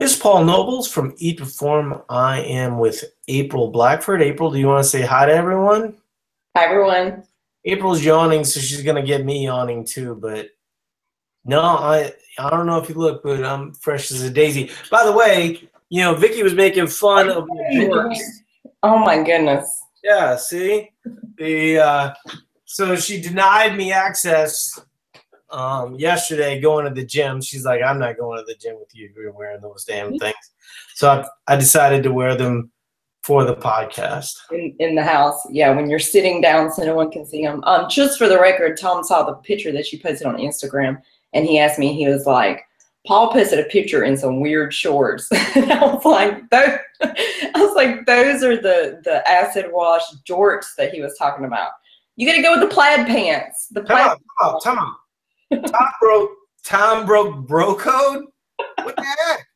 This is Paul Nobles from Eat Perform. I am with April Blackford. April, do you want to say hi to everyone? Hi, everyone. April's yawning, so she's gonna get me yawning too. But no, I I don't know if you look, but I'm fresh as a daisy. By the way, you know Vicky was making fun of jorts. Oh my goodness. Yeah, see the uh, so she denied me access um, yesterday going to the gym. She's like, I'm not going to the gym with you. You're wearing those damn things. So I, I decided to wear them for the podcast. In, in the house, yeah, when you're sitting down so no one can see them. Um, just for the record, Tom saw the picture that she posted on Instagram, and he asked me, he was like, Paul posted a picture in some weird shorts. and I was like, those, I was like, those are the the acid wash jorts that he was talking about. You got to go with the plaid pants. The plaid. Come on, come on, come on. Tom broke. Tom broke bro code. What the heck?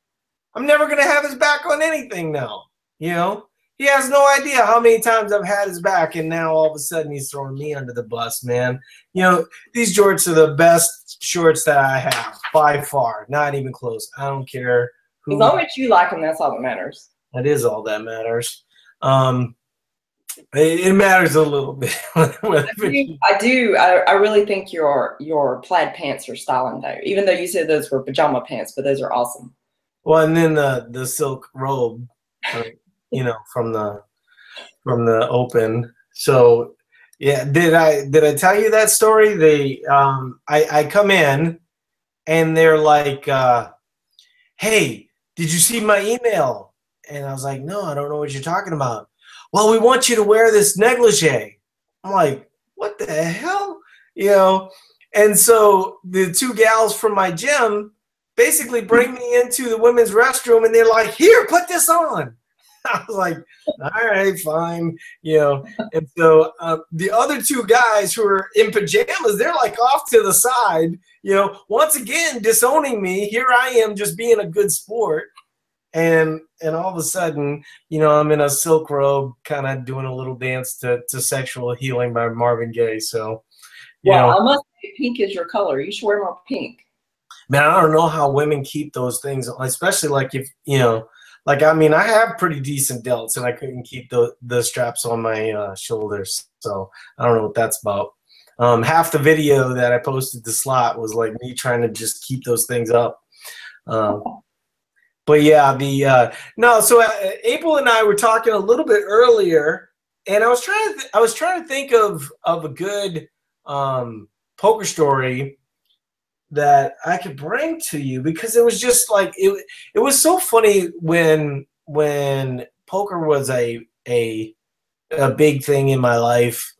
I'm never gonna have his back on anything now. You know, he has no idea how many times I've had his back, and now all of a sudden he's throwing me under the bus, man. You know, these shorts are the best shorts that I have by far. Not even close. I don't care. Who as long as you like them, that's all that matters. That is all that matters. Um, it, it matters a little bit. I do. I, do I, I, really think your your plaid pants are styling though. Even though you said those were pajama pants, but those are awesome. Well, and then the the silk robe, uh, you know, from the from the open. So yeah, did I did I tell you that story? They um, I I come in, and they're like, uh, "Hey, did you see my email?" And I was like, "No, I don't know what you're talking about." Well, we want you to wear this negligee. I'm like, what the hell? You know? And so the two gals from my gym basically bring me into the women's restroom and they're like, here, put this on. I was like, all right, fine, you know. And so uh, the other two guys who are in pajamas, they're like off to the side, you know, once again disowning me. Here I am just being a good sport and and all of a sudden, you know, I'm in a silk robe, kind of doing a little dance to, to "Sexual Healing" by Marvin Gaye. So, yeah well, I must say, pink is your color. You should wear more pink. Man, I don't know how women keep those things, especially like if you know, like I mean, I have pretty decent delts, and I couldn't keep the the straps on my uh, shoulders. So I don't know what that's about. Um, half the video that I posted the slot was like me trying to just keep those things up. Um, but yeah, the uh, no. So uh, April and I were talking a little bit earlier, and I was trying to th- I was trying to think of of a good um, poker story that I could bring to you because it was just like it. It was so funny when when poker was a a a big thing in my life.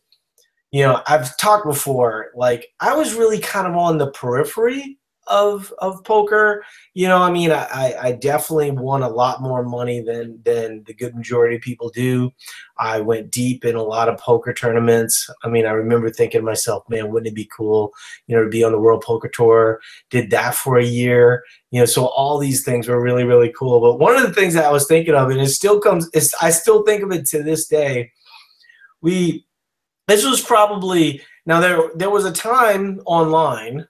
You know, I've talked before. Like I was really kind of on the periphery of of poker. You know, I mean, I, I definitely won a lot more money than than the good majority of people do. I went deep in a lot of poker tournaments. I mean, I remember thinking to myself, man, wouldn't it be cool, you know, to be on the World Poker Tour? Did that for a year, you know. So all these things were really really cool. But one of the things that I was thinking of, and it still comes, is I still think of it to this day. We this was probably now there there was a time online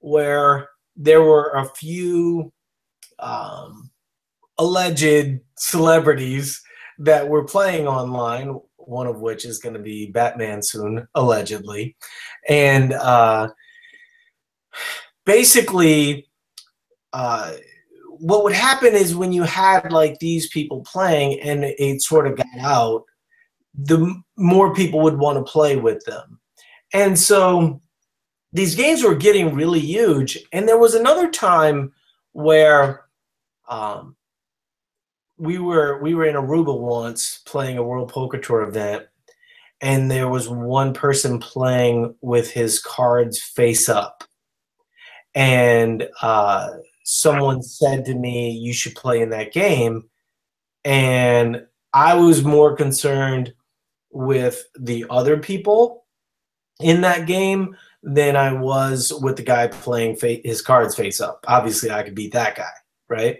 where there were a few um, alleged celebrities that were playing online, one of which is going to be Batman soon, allegedly. And uh, basically, uh, what would happen is when you had like these people playing and it sort of got out, the more people would want to play with them. And so these games were getting really huge. And there was another time where um, we were we were in Aruba once playing a World Poker Tour event, and there was one person playing with his cards face up, and uh, someone said to me, "You should play in that game," and I was more concerned with the other people in that game than I was with the guy playing fa- his cards face up. Obviously, I could beat that guy, right?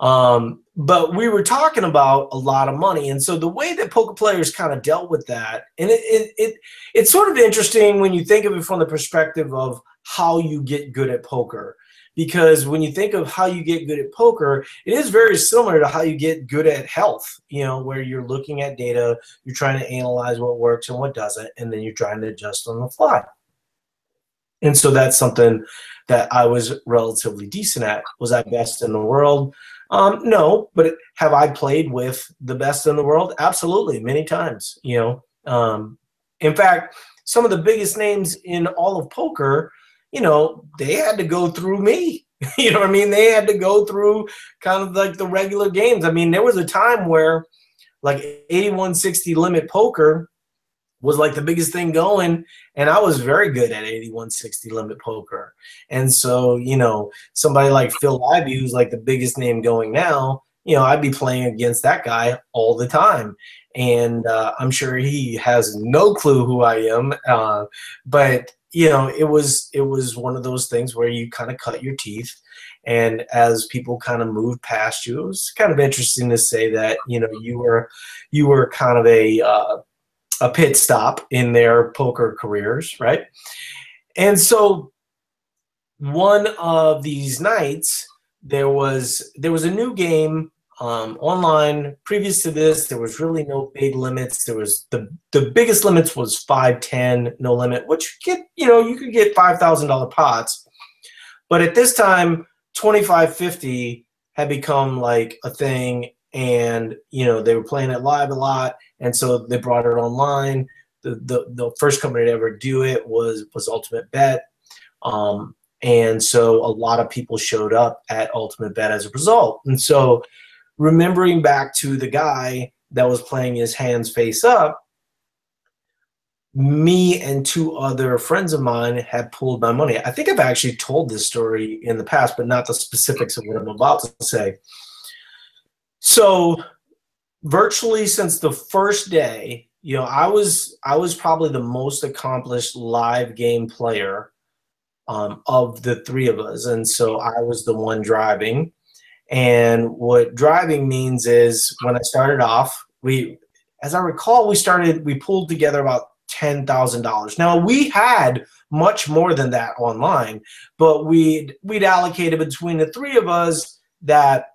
Um, but we were talking about a lot of money, and so the way that poker players kind of dealt with that, and it, it, it it's sort of interesting when you think of it from the perspective of how you get good at poker, because when you think of how you get good at poker, it is very similar to how you get good at health, you know, where you're looking at data, you're trying to analyze what works and what doesn't, and then you're trying to adjust on the fly. And so that's something that I was relatively decent at. Was I best in the world? Um, no, but have I played with the best in the world? Absolutely, many times. You know, um, in fact, some of the biggest names in all of poker, you know, they had to go through me. you know what I mean? They had to go through kind of like the regular games. I mean, there was a time where like 8160 limit poker was like the biggest thing going and i was very good at 8160 limit poker and so you know somebody like phil Ivey, who's like the biggest name going now you know i'd be playing against that guy all the time and uh, I'm sure he has no clue who I am. Uh, but you know, it was it was one of those things where you kind of cut your teeth, and as people kind of moved past you, it was kind of interesting to say that you know you were you were kind of a uh, a pit stop in their poker careers, right? And so one of these nights there was there was a new game um, online, previous to this, there was really no big limits. There was the the biggest limits was five ten, no limit, which get you know you could get five thousand dollar pots, but at this time, twenty five fifty had become like a thing, and you know they were playing it live a lot, and so they brought it online. The the, the first company to ever do it was was Ultimate Bet. Um, and so a lot of people showed up at Ultimate Bet as a result. And so remembering back to the guy that was playing his hands face up, me and two other friends of mine had pulled my money. I think I've actually told this story in the past, but not the specifics of what I'm about to say. So, virtually since the first day, you know, I was I was probably the most accomplished live game player um, of the three of us, and so I was the one driving. And what driving means is when I started off, we, as I recall, we started, we pulled together about $10,000. Now we had much more than that online, but we'd, we'd allocated between the three of us that,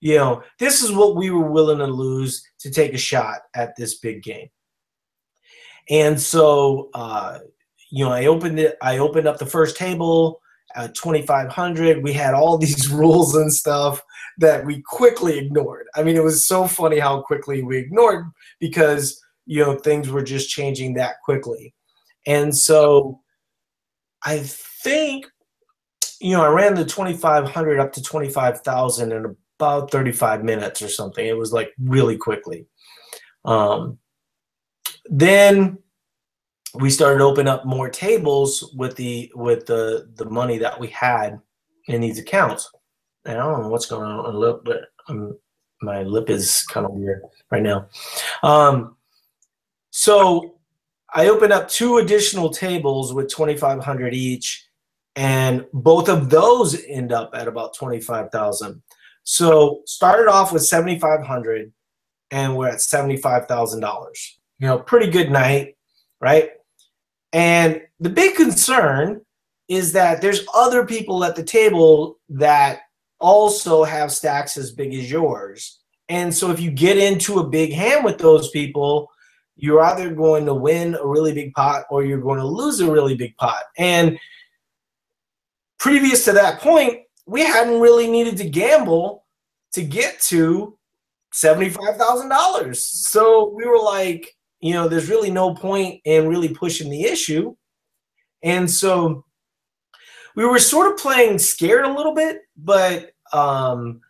you know, this is what we were willing to lose to take a shot at this big game. And so, uh, you know, I opened it, I opened up the first table at 2,500. We had all these rules and stuff that we quickly ignored. I mean, it was so funny how quickly we ignored because you know things were just changing that quickly. And so I think you know I ran the 2500 up to 25,000 in about 35 minutes or something. It was like really quickly. Um, then we started opening up more tables with the with the the money that we had in these accounts. And I don't know what's going on on lip, but um, my lip is kind of weird right now. Um, so I opened up two additional tables with 2,500 each, and both of those end up at about 25,000. So started off with 7,500, and we're at $75,000. You know, pretty good night, right? And the big concern is that there's other people at the table that also have stacks as big as yours. And so if you get into a big hand with those people, you're either going to win a really big pot or you're going to lose a really big pot. And previous to that point, we hadn't really needed to gamble to get to $75,000. So we were like, you know, there's really no point in really pushing the issue. And so we were sort of playing scared a little bit, but um,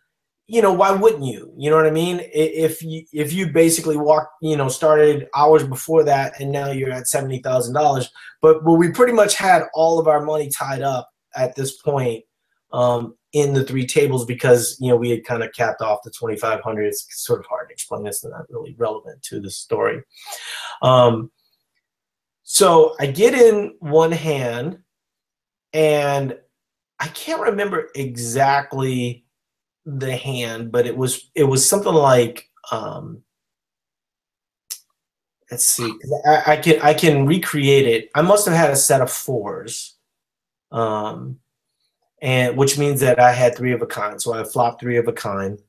you know, why wouldn't you? You know what I mean? If you if you basically walked, you know, started hours before that, and now you're at seventy thousand dollars, but but we pretty much had all of our money tied up at this point um, in the three tables because you know we had kind of capped off the twenty five hundred. It's sort of hard to explain. It's not really relevant to the story. Um, so I get in one hand and I can't remember exactly the hand, but it was it was something like um, let's see, I, I, can I can recreate it. I must have had a set of fours, um, and which means that I had three of a kind. So I flopped three of a kind.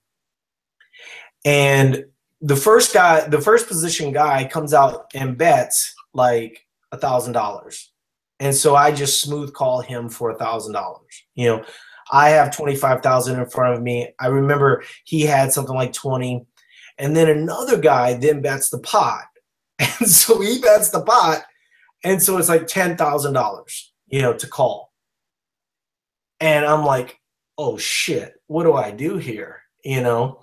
And the first guy, the first position guy comes out and bets like a thousand dollars. And so I just smooth call him for a thousand dollars. You know, I have 25,000 in front of me. I remember he had something like 20. And then another guy then bets the pot. And so he bets the pot. And so it's like $10,000, you know, to call. And I'm like, oh shit, what do I do here? You know?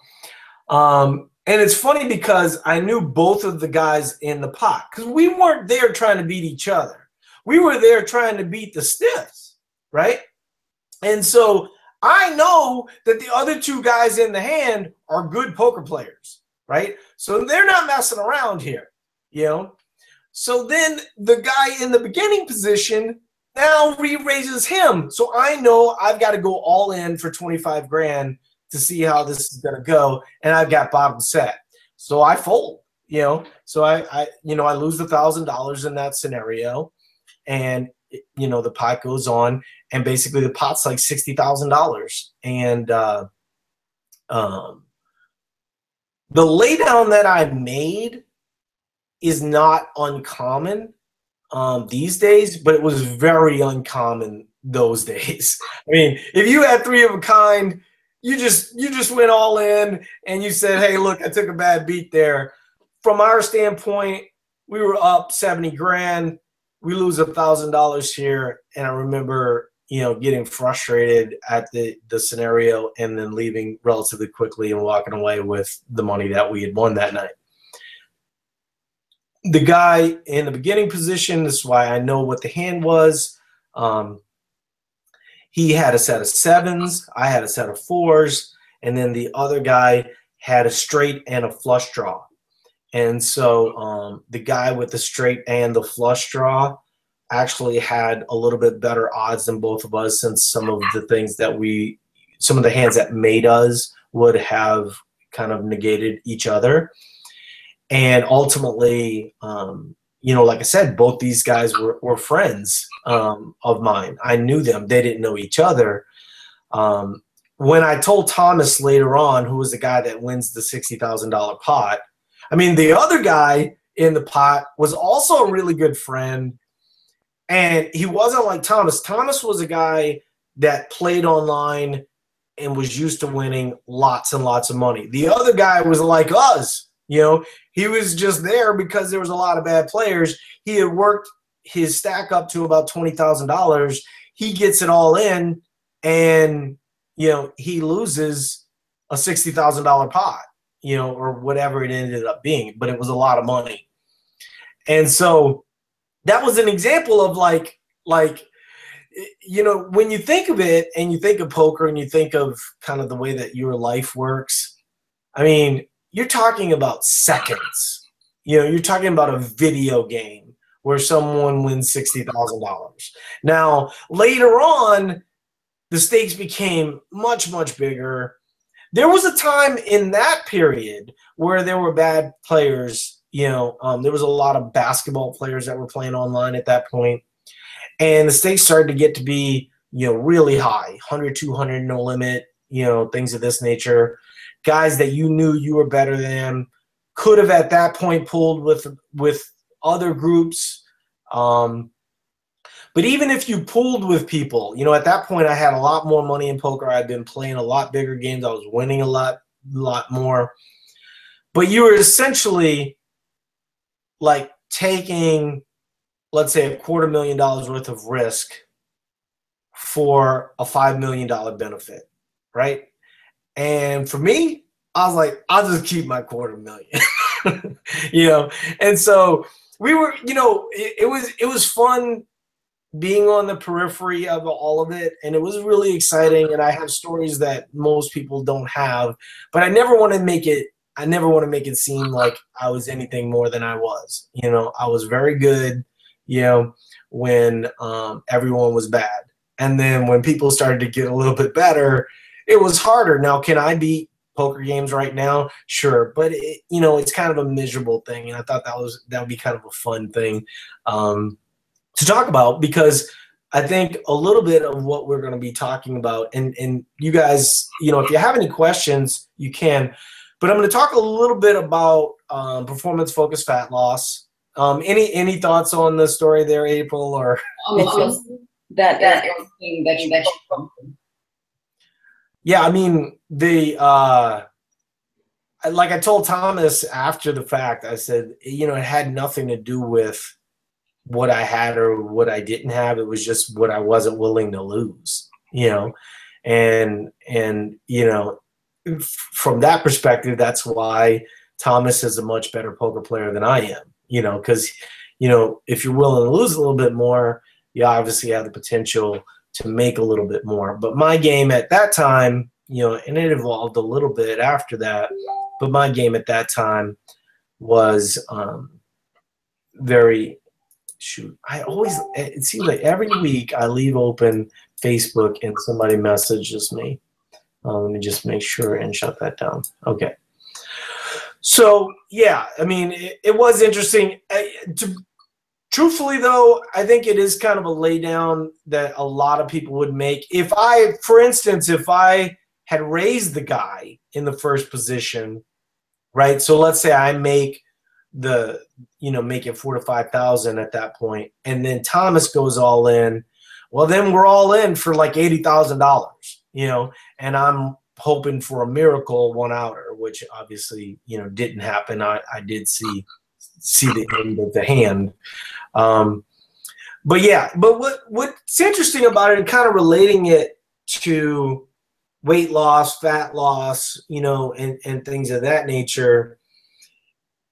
Um, and it's funny because I knew both of the guys in the pot because we weren't there trying to beat each other. We were there trying to beat the stiffs, right? And so I know that the other two guys in the hand are good poker players, right? So they're not messing around here, you know? So then the guy in the beginning position now re-raises him. So I know I've got to go all in for 25 grand to see how this is going to go. And I've got bottom set. So I fold, you know? So I, I you know, I lose the thousand dollars in that scenario. And you know the pot goes on and basically the pot's like $60000 and uh, um, the laydown that i made is not uncommon um, these days but it was very uncommon those days. I mean if you had three of a kind you just you just went all in and you said hey look i took a bad beat there. From our standpoint we were up 70 grand. We lose a thousand dollars here, and I remember you know getting frustrated at the the scenario and then leaving relatively quickly and walking away with the money that we had won that night. The guy in the beginning position, this is why I know what the hand was. Um, he had a set of sevens, I had a set of fours, and then the other guy had a straight and a flush draw. And so um, the guy with the straight and the flush draw actually had a little bit better odds than both of us, since some of the things that we, some of the hands that made us would have kind of negated each other. And ultimately, um, you know, like I said, both these guys were, were friends um, of mine. I knew them, they didn't know each other. Um, when I told Thomas later on, who was the guy that wins the $60,000 pot, I mean, the other guy in the pot was also a really good friend. And he wasn't like Thomas. Thomas was a guy that played online and was used to winning lots and lots of money. The other guy was like us, you know, he was just there because there was a lot of bad players. He had worked his stack up to about $20,000. He gets it all in and, you know, he loses a $60,000 pot you know, or whatever it ended up being, but it was a lot of money. And so that was an example of like, like, you know, when you think of it and you think of poker and you think of kind of the way that your life works, I mean, you're talking about seconds. You know, you're talking about a video game where someone wins $60,000. Now, later on, the stakes became much, much bigger there was a time in that period where there were bad players. You know, um, there was a lot of basketball players that were playing online at that point, and the stakes started to get to be you know really high 100 200 no limit you know things of this nature guys that you knew you were better than could have at that point pulled with with other groups um, but even if you pulled with people, you know, at that point I had a lot more money in poker. I'd been playing a lot bigger games. I was winning a lot, lot more. But you were essentially like taking, let's say, a quarter million dollars worth of risk for a five million dollar benefit, right? And for me, I was like, I'll just keep my quarter million, you know. And so we were, you know, it, it was it was fun being on the periphery of all of it and it was really exciting and i have stories that most people don't have but i never want to make it i never want to make it seem like i was anything more than i was you know i was very good you know when um, everyone was bad and then when people started to get a little bit better it was harder now can i beat poker games right now sure but it, you know it's kind of a miserable thing and i thought that was that would be kind of a fun thing um, to talk about because I think a little bit of what we're going to be talking about, and and you guys, you know, if you have any questions, you can. But I'm going to talk a little bit about um, performance focused fat loss. Um, any any thoughts on the story there, April, or um, that that everything that you mentioned? Yeah, I mean the uh, like I told Thomas after the fact, I said, you know, it had nothing to do with what I had or what I didn't have. It was just what I wasn't willing to lose, you know, and and you know, from that perspective, that's why Thomas is a much better poker player than I am, you know, because you know if you're willing to lose a little bit more, you obviously have the potential to make a little bit more. But my game at that time, you know, and it evolved a little bit after that but my game at that time was um, very shoot. I always it seems like every week I leave open Facebook and somebody messages me. Um, let me just make sure and shut that down. Okay. So yeah, I mean, it, it was interesting. I, to, truthfully, though, I think it is kind of a laydown that a lot of people would make. If I, for instance, if I had raised the guy in the first position right? So let's say I make the you know make it four to five thousand at that point, and then Thomas goes all in. Well, then we're all in for like eighty thousand dollars, you know, and I'm hoping for a miracle one outer, which obviously you know didn't happen. I, I did see see the end of the hand. Um, but yeah, but what what's interesting about it and kind of relating it to weight loss, fat loss, you know, and, and things of that nature,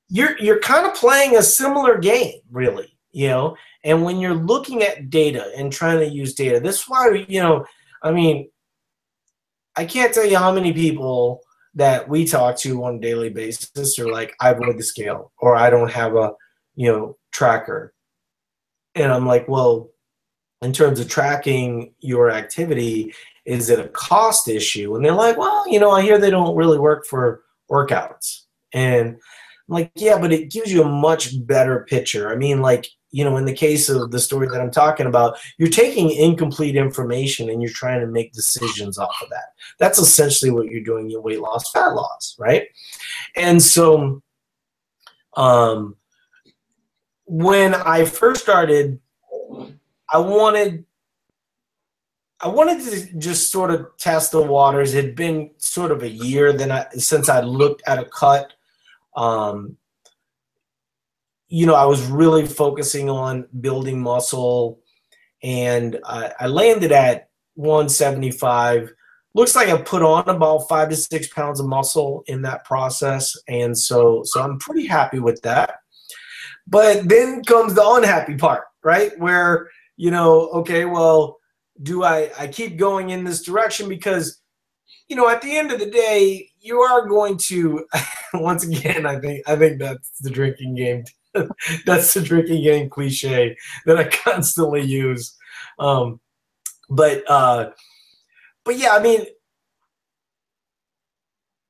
you're you're kind of playing a similar game, really, you know. And when you're looking at data and trying to use data, this is why you know, I mean, I can't tell you how many people that we talk to on a daily basis are like, I avoid the scale or I don't have a, you know, tracker. And I'm like, well, in terms of tracking your activity, is it a cost issue? And they're like, well, you know, I hear they don't really work for workouts. And I'm like, yeah, but it gives you a much better picture. I mean, like, you know, in the case of the story that I'm talking about, you're taking incomplete information and you're trying to make decisions off of that. That's essentially what you're doing in weight loss, fat loss, right? And so, um, when I first started, I wanted I wanted to just sort of test the waters. It had been sort of a year then I, since I looked at a cut. Um, you know, I was really focusing on building muscle, and I, I landed at 175. Looks like I put on about five to six pounds of muscle in that process, and so so I'm pretty happy with that. But then comes the unhappy part, right? Where you know, okay, well do I, I keep going in this direction? Because, you know, at the end of the day, you are going to, once again, I think, I think that's the drinking game. that's the drinking game cliche that I constantly use. Um, but, uh, but yeah, I mean,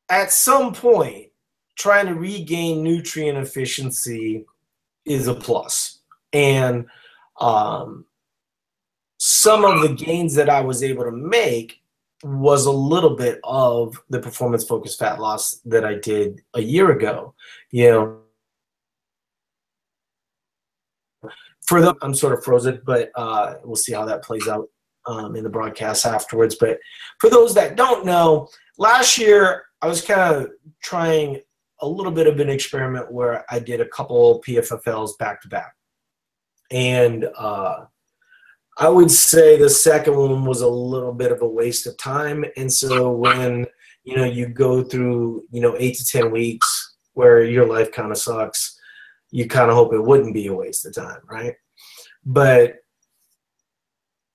at some point, trying to regain nutrient efficiency is a plus. And, um, some of the gains that I was able to make was a little bit of the performance focused fat loss that I did a year ago. You know, for the I'm sort of frozen, but uh, we'll see how that plays out um, in the broadcast afterwards. But for those that don't know, last year I was kind of trying a little bit of an experiment where I did a couple PFFLs back to back, and uh, I would say the second one was a little bit of a waste of time. And so when, you know, you go through, you know, eight to 10 weeks where your life kind of sucks, you kind of hope it wouldn't be a waste of time, right? But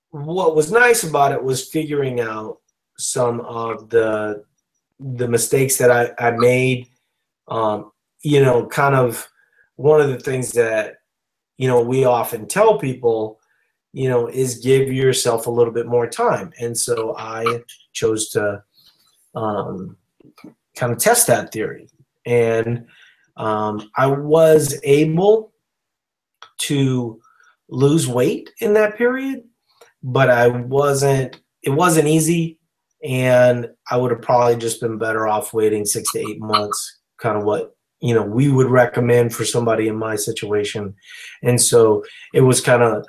what was nice about it was figuring out some of the the mistakes that I, I made. Um, you know, kind of one of the things that, you know, we often tell people you know, is give yourself a little bit more time. And so I chose to um, kind of test that theory. And um, I was able to lose weight in that period. but I wasn't. It wasn't easy, and I would have probably just been better off waiting six to eight months. Kind of what you know we would recommend for somebody in my situation, and so it was kind of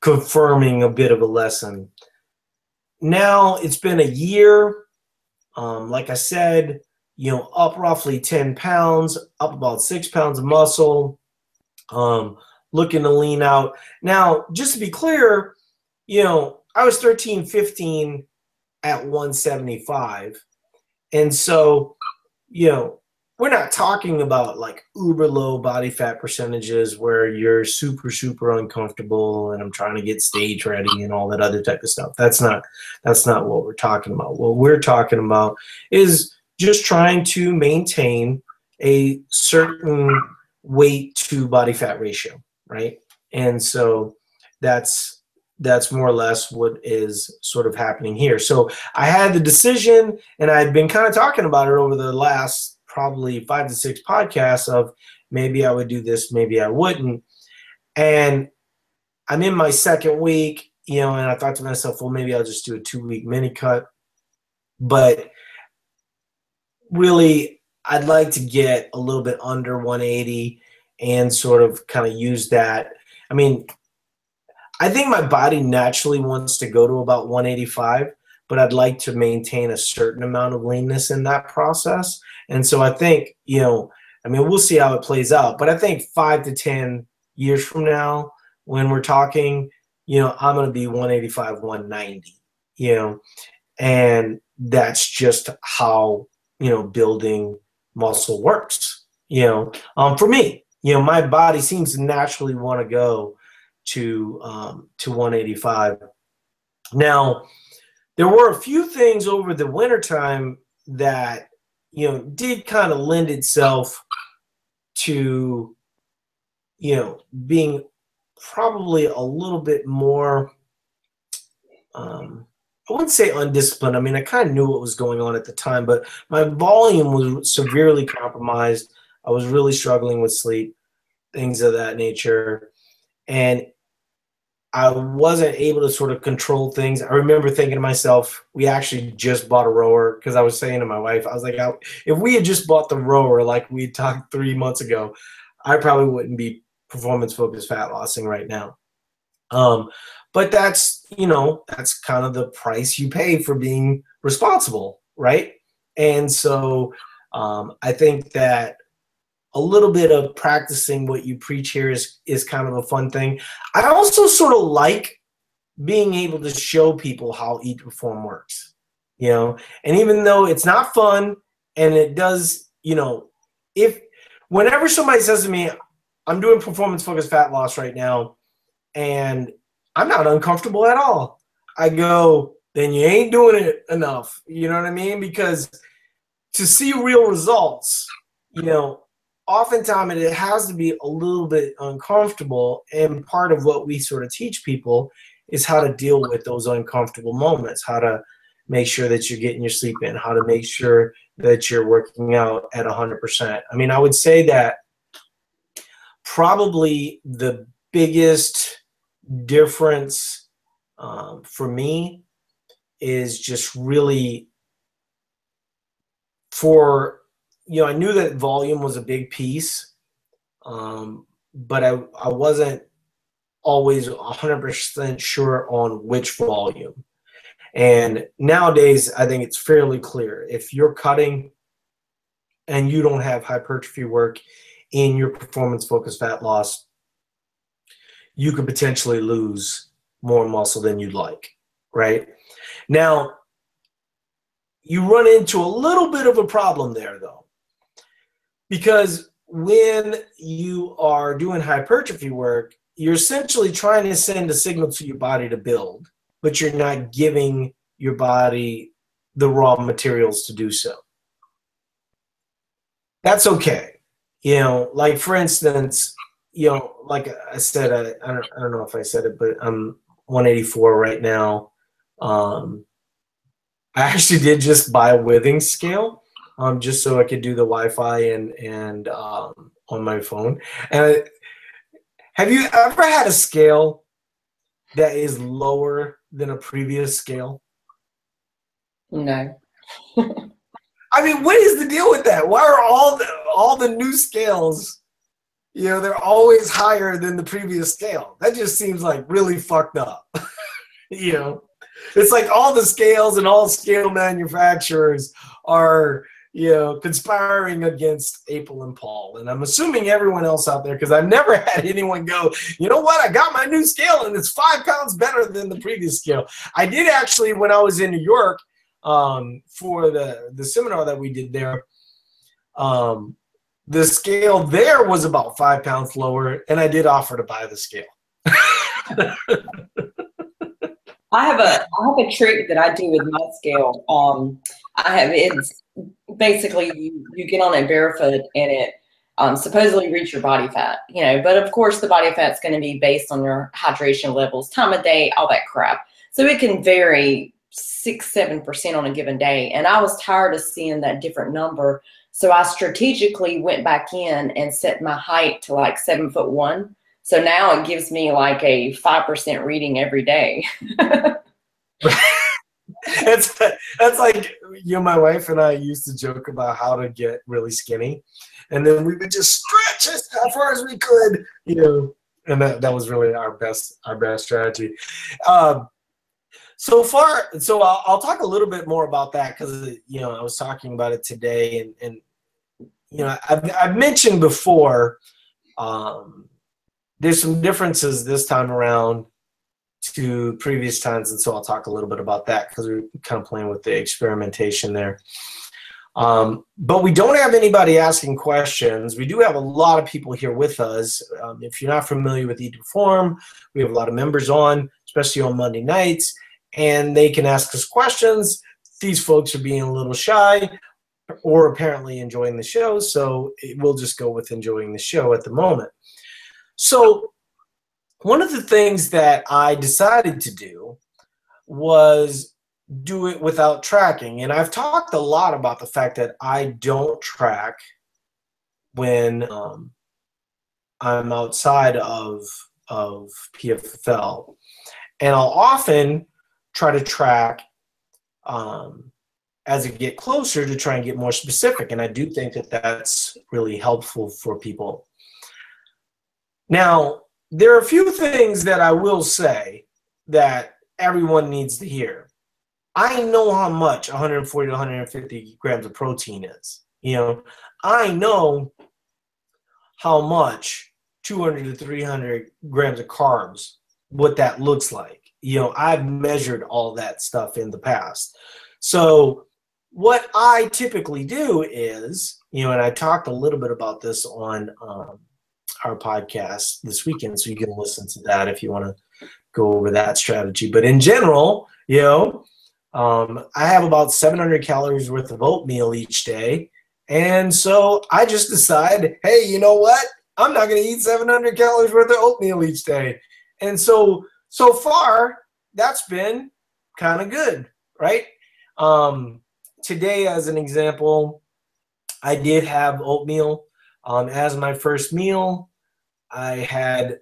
confirming a bit of a lesson. Now it's been a year. Um, like I said, you know, up roughly 10 pounds, up about six pounds of muscle, um, looking to lean out. Now, just to be clear, you know, I was 13, 15 at 175. And so, you know, we're not talking about like uber low body fat percentages where you're super super uncomfortable and i'm trying to get stage ready and all that other type of stuff. That's not that's not what we're talking about. What we're talking about is just trying to maintain a certain weight to body fat ratio right? And so that's that's more or less what is sort of happening here. So i had the decision and i had been kind of talking about it over the last probably five to six podcasts of maybe I would do this, maybe I wouldn't. And I'm in my second week, you know, and I thought to myself, well, maybe I'll just do a two week mini cut. But really, I'd like to get a little bit under 180 and sort of kind of use that. I mean, I think my body naturally wants to go to about 185, but I'd like to maintain a certain amount of leanness in that process. And so I think, you know, I mean, we'll see how it plays out, but I think five to 10 years from now, when we're talking, you know, I'm going to be 185, 190, you know, and that's just how, you know, building muscle works, you know, um, for me, you know, my body seems to naturally want to go to, um, to 185. Now, there were a few things over the wintertime that you know, did kind of lend itself to, you know, being probably a little bit more, um, I wouldn't say undisciplined. I mean, I kind of knew what was going on at the time, but my volume was severely compromised. I was really struggling with sleep, things of that nature. And I wasn't able to sort of control things. I remember thinking to myself, we actually just bought a rower because I was saying to my wife, I was like, if we had just bought the rower like we talked three months ago, I probably wouldn't be performance focused fat lossing right now. Um, but that's, you know, that's kind of the price you pay for being responsible, right? And so um, I think that a little bit of practicing what you preach here is is kind of a fun thing. I also sort of like being able to show people how eat perform works. You know, and even though it's not fun and it does, you know, if whenever somebody says to me, I'm doing performance focused fat loss right now, and I'm not uncomfortable at all. I go, then you ain't doing it enough. You know what I mean? Because to see real results, you know, oftentimes it has to be a little bit uncomfortable and part of what we sort of teach people is how to deal with those uncomfortable moments how to make sure that you're getting your sleep in how to make sure that you're working out at 100% i mean i would say that probably the biggest difference um, for me is just really for you know, I knew that volume was a big piece, um, but I, I wasn't always 100% sure on which volume. And nowadays, I think it's fairly clear. If you're cutting and you don't have hypertrophy work in your performance focused fat loss, you could potentially lose more muscle than you'd like, right? Now, you run into a little bit of a problem there, though because when you are doing hypertrophy work, you're essentially trying to send a signal to your body to build, but you're not giving your body the raw materials to do so. That's okay. You know, like for instance, you know, like I said, I, I, don't, I don't know if I said it, but I'm 184 right now. Um, I actually did just buy a Withings scale um, just so I could do the Wi-Fi and and um, on my phone. And I, have you ever had a scale that is lower than a previous scale? No. I mean, what is the deal with that? Why are all the all the new scales, you know, they're always higher than the previous scale? That just seems like really fucked up. you know, it's like all the scales and all scale manufacturers are you know, conspiring against April and Paul. And I'm assuming everyone else out there, because I've never had anyone go, you know what, I got my new scale and it's five pounds better than the previous scale. I did actually, when I was in New York um, for the, the seminar that we did there, um, the scale there was about five pounds lower, and I did offer to buy the scale. I have a I have a trick that I do with my scale. Um, I have it's basically you, you get on it barefoot and it um, supposedly reach your body fat, you know, but of course the body fat's going to be based on your hydration levels, time of day, all that crap. So it can vary six, seven percent on a given day. And I was tired of seeing that different number. So I strategically went back in and set my height to like seven foot one. So now it gives me like a five percent reading every day. it's that's like you know my wife and I used to joke about how to get really skinny, and then we would just stretch as far as we could, you know, and that, that was really our best our best strategy. Um, so far, so I'll, I'll talk a little bit more about that because you know I was talking about it today, and and you know I've I've mentioned before. Um, there's some differences this time around to previous times, and so I'll talk a little bit about that because we're kind of playing with the experimentation there. Um, but we don't have anybody asking questions. We do have a lot of people here with us. Um, if you're not familiar with to we have a lot of members on, especially on Monday nights, and they can ask us questions. These folks are being a little shy or apparently enjoying the show, so we'll just go with enjoying the show at the moment. So one of the things that I decided to do was do it without tracking. And I've talked a lot about the fact that I don't track when um, I'm outside of, of PFFL. And I'll often try to track um, as I get closer to try and get more specific. And I do think that that's really helpful for people. Now, there are a few things that I will say that everyone needs to hear. I know how much 140 to 150 grams of protein is. You know, I know how much 200 to 300 grams of carbs, what that looks like. You know, I've measured all that stuff in the past. So, what I typically do is, you know, and I talked a little bit about this on um, our podcast this weekend, so you can listen to that if you want to go over that strategy. But in general, you know, um, I have about 700 calories worth of oatmeal each day. And so I just decide, hey, you know what? I'm not going to eat 700 calories worth of oatmeal each day. And so, so far, that's been kind of good, right? Um, today, as an example, I did have oatmeal um, as my first meal. I had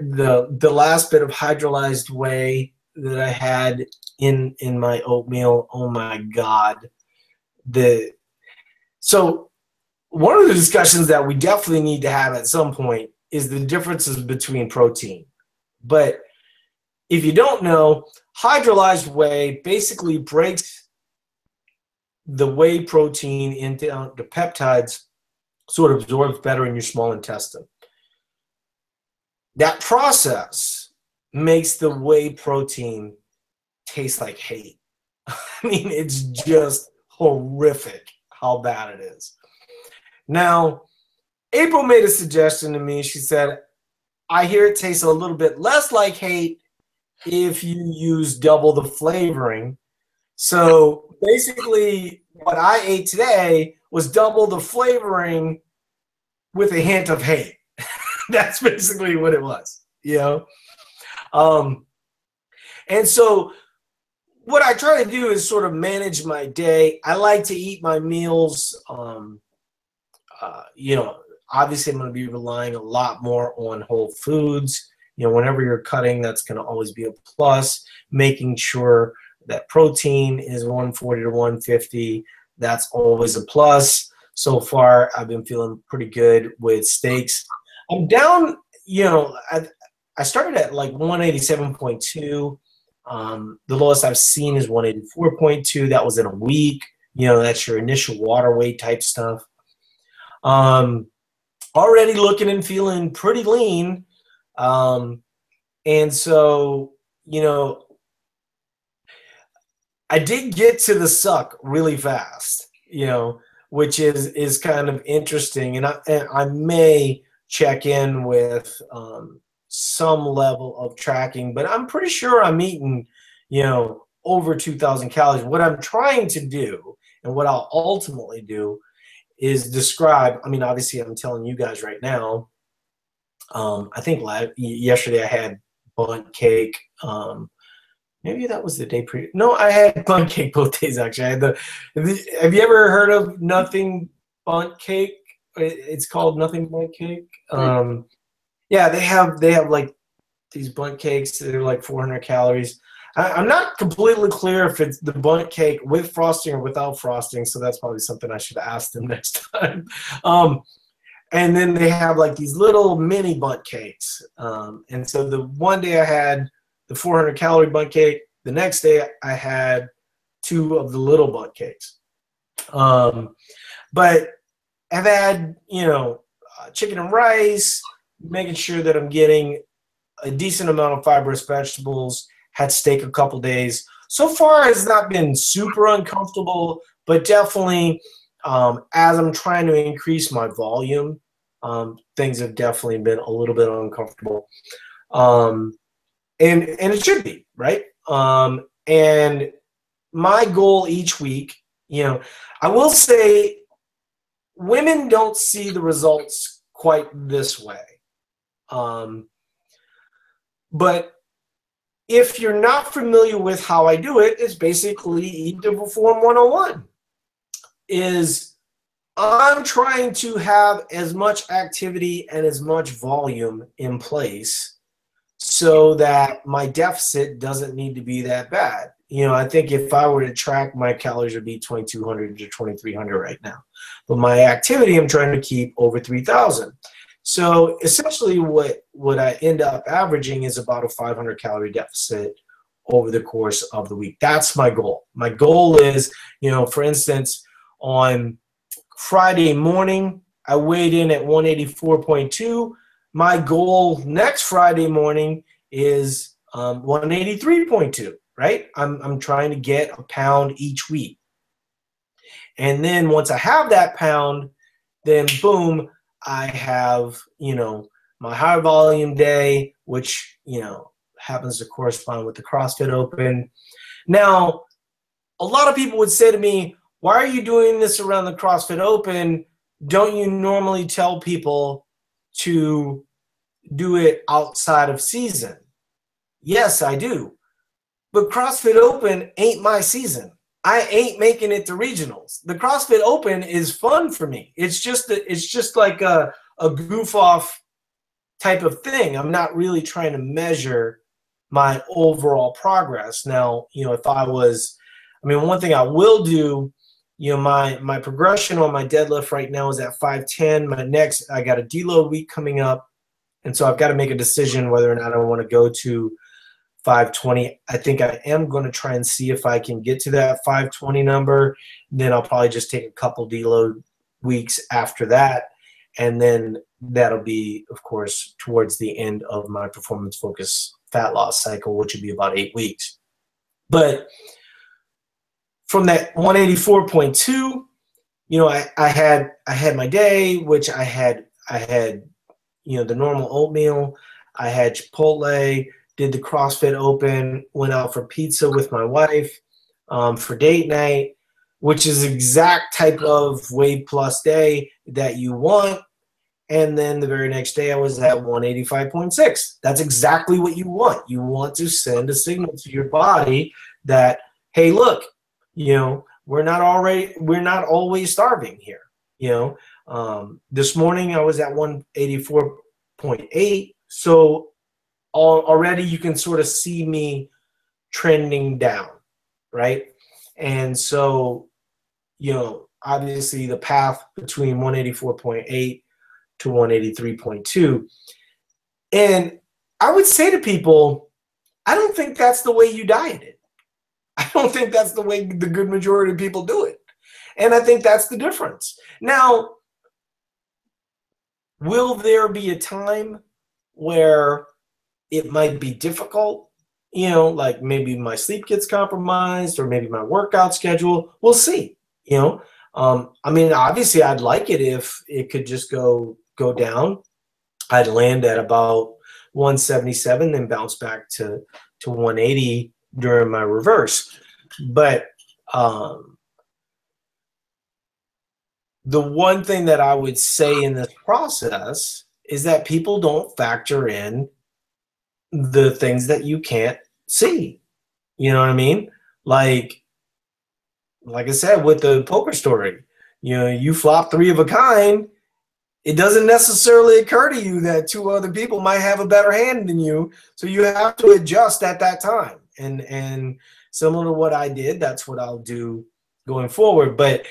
the the last bit of hydrolyzed whey that I had in in my oatmeal. Oh my god, the so one of the discussions that we definitely need to have at some point is the differences between protein. But if you don't know, hydrolyzed whey basically breaks the whey protein into uh, the peptides so it absorbs better in your small intestine. That process makes the whey protein taste like hate. I mean, it's just horrific how bad it is. Now, April made a suggestion to me. She said, I hear it tastes a little bit less like hate if you use double the flavoring. So basically, what I ate today was double the flavoring with a hint of hate. That's basically what it was, you know. Um, and so, what I try to do is sort of manage my day. I like to eat my meals. Um, uh, you know, obviously, I'm going to be relying a lot more on whole foods you know, whenever you're cutting, that's going to always be a plus. Making sure that protein is 140 to 150, that's always a plus. So far, I've been feeling pretty good with steaks. I'm down, you know, I, I started at like 187.2. Um, the lowest I've seen is 184.2. That was in a week. You know, that's your initial water weight type stuff. Um, already looking and feeling pretty lean. Um, and so, you know, I did get to the suck really fast, you know, which is is kind of interesting, and I and I may check in with um, some level of tracking, but I'm pretty sure I'm eating, you know, over 2,000 calories. What I'm trying to do, and what I'll ultimately do, is describe. I mean, obviously, I'm telling you guys right now. Um, I think yesterday I had Bundt cake. Um, maybe that was the day pre. No, I had Bundt cake both days actually. I had the, the. Have you ever heard of nothing Bundt cake? It's called nothing Bundt cake. Um, yeah, they have they have like these Bundt cakes. They're like 400 calories. I, am not completely clear if it's the Bundt cake with frosting or without frosting. So that's probably something I should ask them next time. Um, and then they have like these little mini Bundt cakes. Um, and so the one day I had the 400 calorie Bundt cake. The next day I had two of the little Bundt cakes. Um, but I've had, you know, uh, chicken and rice, making sure that I'm getting a decent amount of fibrous vegetables, had steak a couple days. So far, it's not been super uncomfortable, but definitely um, as I'm trying to increase my volume, um, things have definitely been a little bit uncomfortable. Um, and and it should be right. Um, and my goal each week, you know, I will say, women don't see the results quite this way. Um, but if you're not familiar with how I do it, it's basically Eat Perform 101. Is I'm trying to have as much activity and as much volume in place so that my deficit doesn't need to be that bad. You know, I think if I were to track my calories would be 2200 to 2300 right now. But my activity I'm trying to keep over 3000. So essentially what what I end up averaging is about a 500 calorie deficit over the course of the week. That's my goal. My goal is, you know, for instance, on Friday morning, I weighed in at 184.2 my goal next Friday morning is um, 183.2, right? I'm, I'm trying to get a pound each week. And then once I have that pound, then boom, I have, you know, my high volume day, which, you know, happens to correspond with the CrossFit Open. Now, a lot of people would say to me, why are you doing this around the CrossFit Open? Don't you normally tell people to do it outside of season? Yes, I do. But CrossFit Open ain't my season. I ain't making it to regionals. The CrossFit Open is fun for me. It's just a, it's just like a, a goof off type of thing. I'm not really trying to measure my overall progress. Now, you know, if I was I mean, one thing I will do you know my my progression on my deadlift right now is at 510 my next i got a deload week coming up. And so i've got to make a decision whether or not i want to go to 520 i think i am going to try and see if i can get to that 520 number. Then i'll probably just take a couple deload weeks after that. And then that'll be of course towards the end of my performance focus fat loss cycle which would be about eight weeks. But from that 184.2, you know, I, I had I had my day, which I had I had, you know, the normal oatmeal. I had Chipotle, did the CrossFit Open, went out for pizza with my wife um, for date night, which is exact type of weight plus day that you want. And then the very next day, I was at 185.6. That's exactly what you want. You want to send a signal to your body that, hey, look, you know we're not already we're not always starving here you know um, this morning i was at 184.8 so already you can sort of see me trending down, right? And so, you know, obviously the path between 184.8 to 183.2. And I would say to people, I don't think that's the way you dieted. I don't think that's the way the good majority of people do it. And I think that's the difference. Now, will there be a time where it might be difficult? You know, like maybe my sleep gets compromised or maybe my workout schedule. We'll see. You know, um, I mean, obviously, I'd like it if it could just go go down. I'd land at about 177, then bounce back to to 180 during my reverse. But um, the one thing that I would say in this process is that people don't factor in the things that you can't see. You know what I mean? Like, like I said with the poker story, you know, you flop three of a kind. It doesn't necessarily occur to you that two other people might have a better hand than you, so you have to adjust at that time. And and similar to what I did, that's what I'll do going forward. But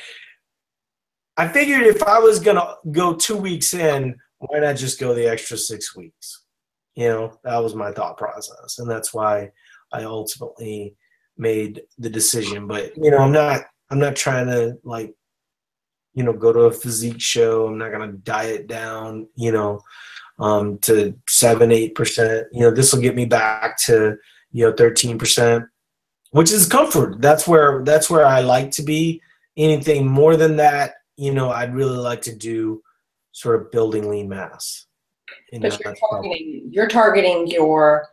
I figured if I was gonna go two weeks in, why not just go the extra six weeks? You know, that was my thought process, and that's why I ultimately made the decision. But you know, I'm not I'm not trying to like you know go to a physique show. I'm not gonna diet down. You know. Um, to seven, eight percent. You know, this will get me back to you know thirteen percent, which is comfort. That's where that's where I like to be. Anything more than that you know, I'd really like to do sort of building lean mass. You but you're targeting, you're targeting your,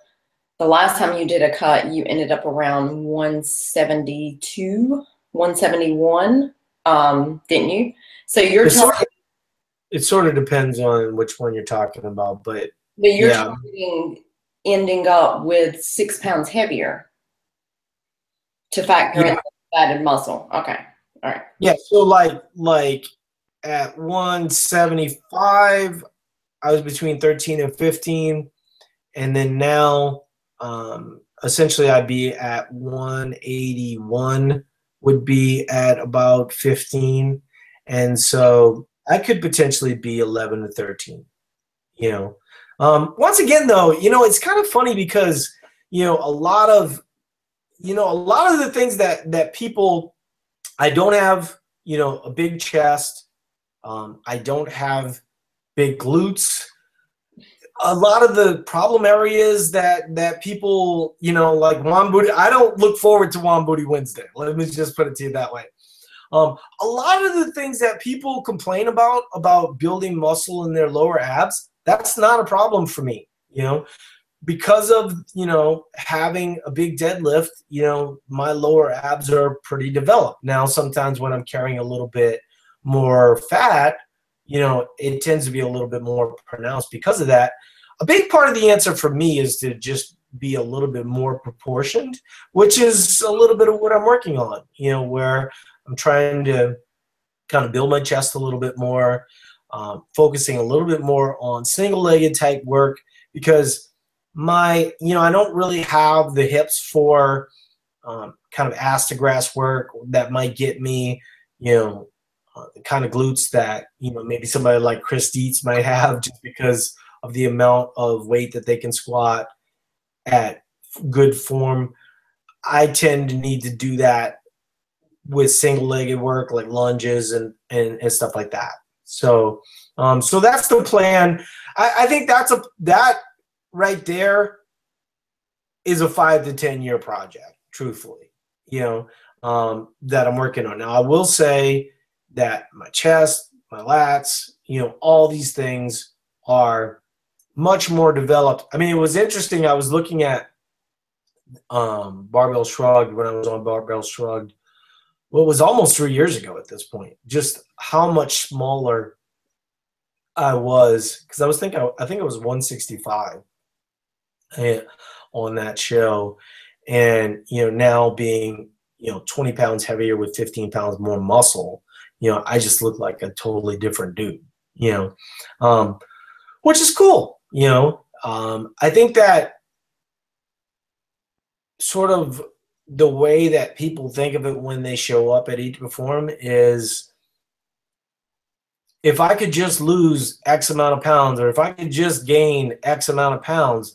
the last time you did a cut, you ended up around 172, 171, um, didn't you? So you're it sort, of, it sort of depends on which one you're talking about, but, but you're yeah. targeting ending up with six pounds heavier to factor yeah. in fat and muscle. Okay. All right. Yeah. So like like at 175, I was between 13 and 15, and then now um, essentially I'd be at 181 would be at about 15 and so i could potentially be 11 to 13 you know um, once again though you know it's kind of funny because you know a lot of you know a lot of the things that that people I don't have, you know, a big chest. Um, I don't have big glutes. A lot of the problem areas that that people, you know, like One Booty, I don't look forward to One Booty Wednesday. Let me just put it to you that way. Um, a lot of the things that people complain about about building muscle in their lower abs, that's not a problem for me. You know, because of you know having a big deadlift you know my lower abs are pretty developed now sometimes when i'm carrying a little bit more fat you know it tends to be a little bit more pronounced because of that a big part of the answer for me is to just be a little bit more proportioned which is a little bit of what i'm working on you know where i'm trying to kind of build my chest a little bit more um, focusing a little bit more on single legged type work because my you know i don't really have the hips for um, kind of ass to grass work that might get me you know uh, the kind of glutes that you know maybe somebody like chris dietz might have just because of the amount of weight that they can squat at good form. I tend to need to do that with single legged work like lunges and, and and stuff like that so um so that's the plan. I i think that's a that right there is a five to ten year project truthfully you know um, that i'm working on. Now i will say that my chest my lats you know all these things are much more developed. I mean it was interesting. I was looking at um, barbell shrugged when i was on barbell shrugged well it was almost three years ago at this point just how much smaller i was because i was thinking i think it was 165 on that show. And, you know, now being, you know, 20 pounds heavier with 15 pounds more muscle, you know, I just look like a totally different dude, you know, um, which is cool. You know, um, I think that, sort of the way that people think of it when they show up at each Perform is if I could just lose X amount of pounds or if I could just gain X amount of pounds,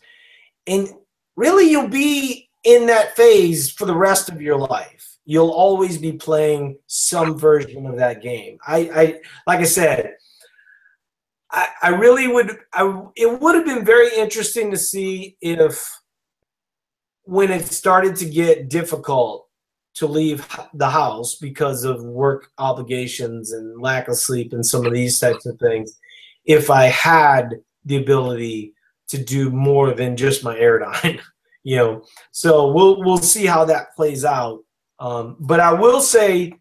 and really you'll be in that phase for the rest of your life. You'll always be playing some version of that game. I, I like I said, I, I really would I it would have been very interesting to see if when it started to get difficult to leave the house because of work obligations and lack of sleep and some of these types of things if i had the ability to do more than just my airdyne you know? So we'll we'll see how that plays out. Um, but i will say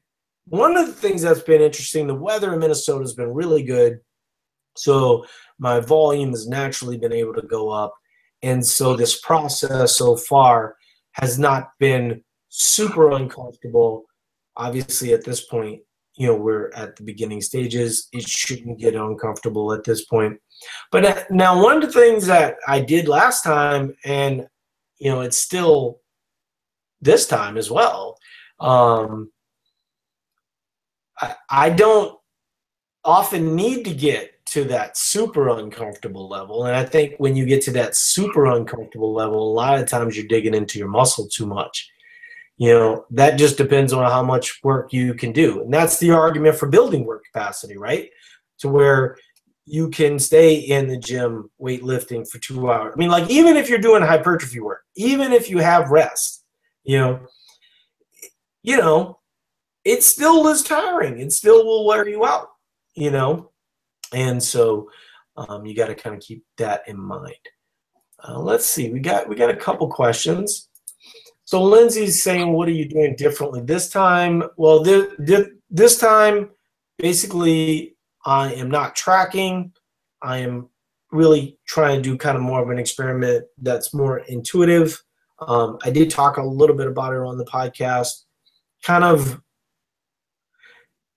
one of the things that's been interesting the weather in minnesota has been really good. So my volume has naturally been able to go up and so this process so far has not been super uncomfortable. Obviously, at this point, you know, we're at the beginning stages. It shouldn't get uncomfortable at this point. But now, one of the things that I did last time, and, you know, it's still this time as well. Um, I, I don't often need to get to that super uncomfortable level. And I think when you get to that super uncomfortable level, a lot of times you're digging into your muscle too much. You know, that just depends on how much work you can do. And that's the argument for building work capacity, right? To where you can stay in the gym weightlifting for two hours. I mean, like, even if you're doing hypertrophy work, even if you have rest, you know, you know, it still is tiring. It still will wear you out, you know. And so um, you got to kind of keep that in mind. Uh, let's see, we got we got a couple questions. So Lindsay's saying, "What are you doing differently this time?" Well, this, this time, basically, I am not tracking. I am really trying to do kind of more of an experiment that's more intuitive. Um, I did talk a little bit about it on the podcast. Kind of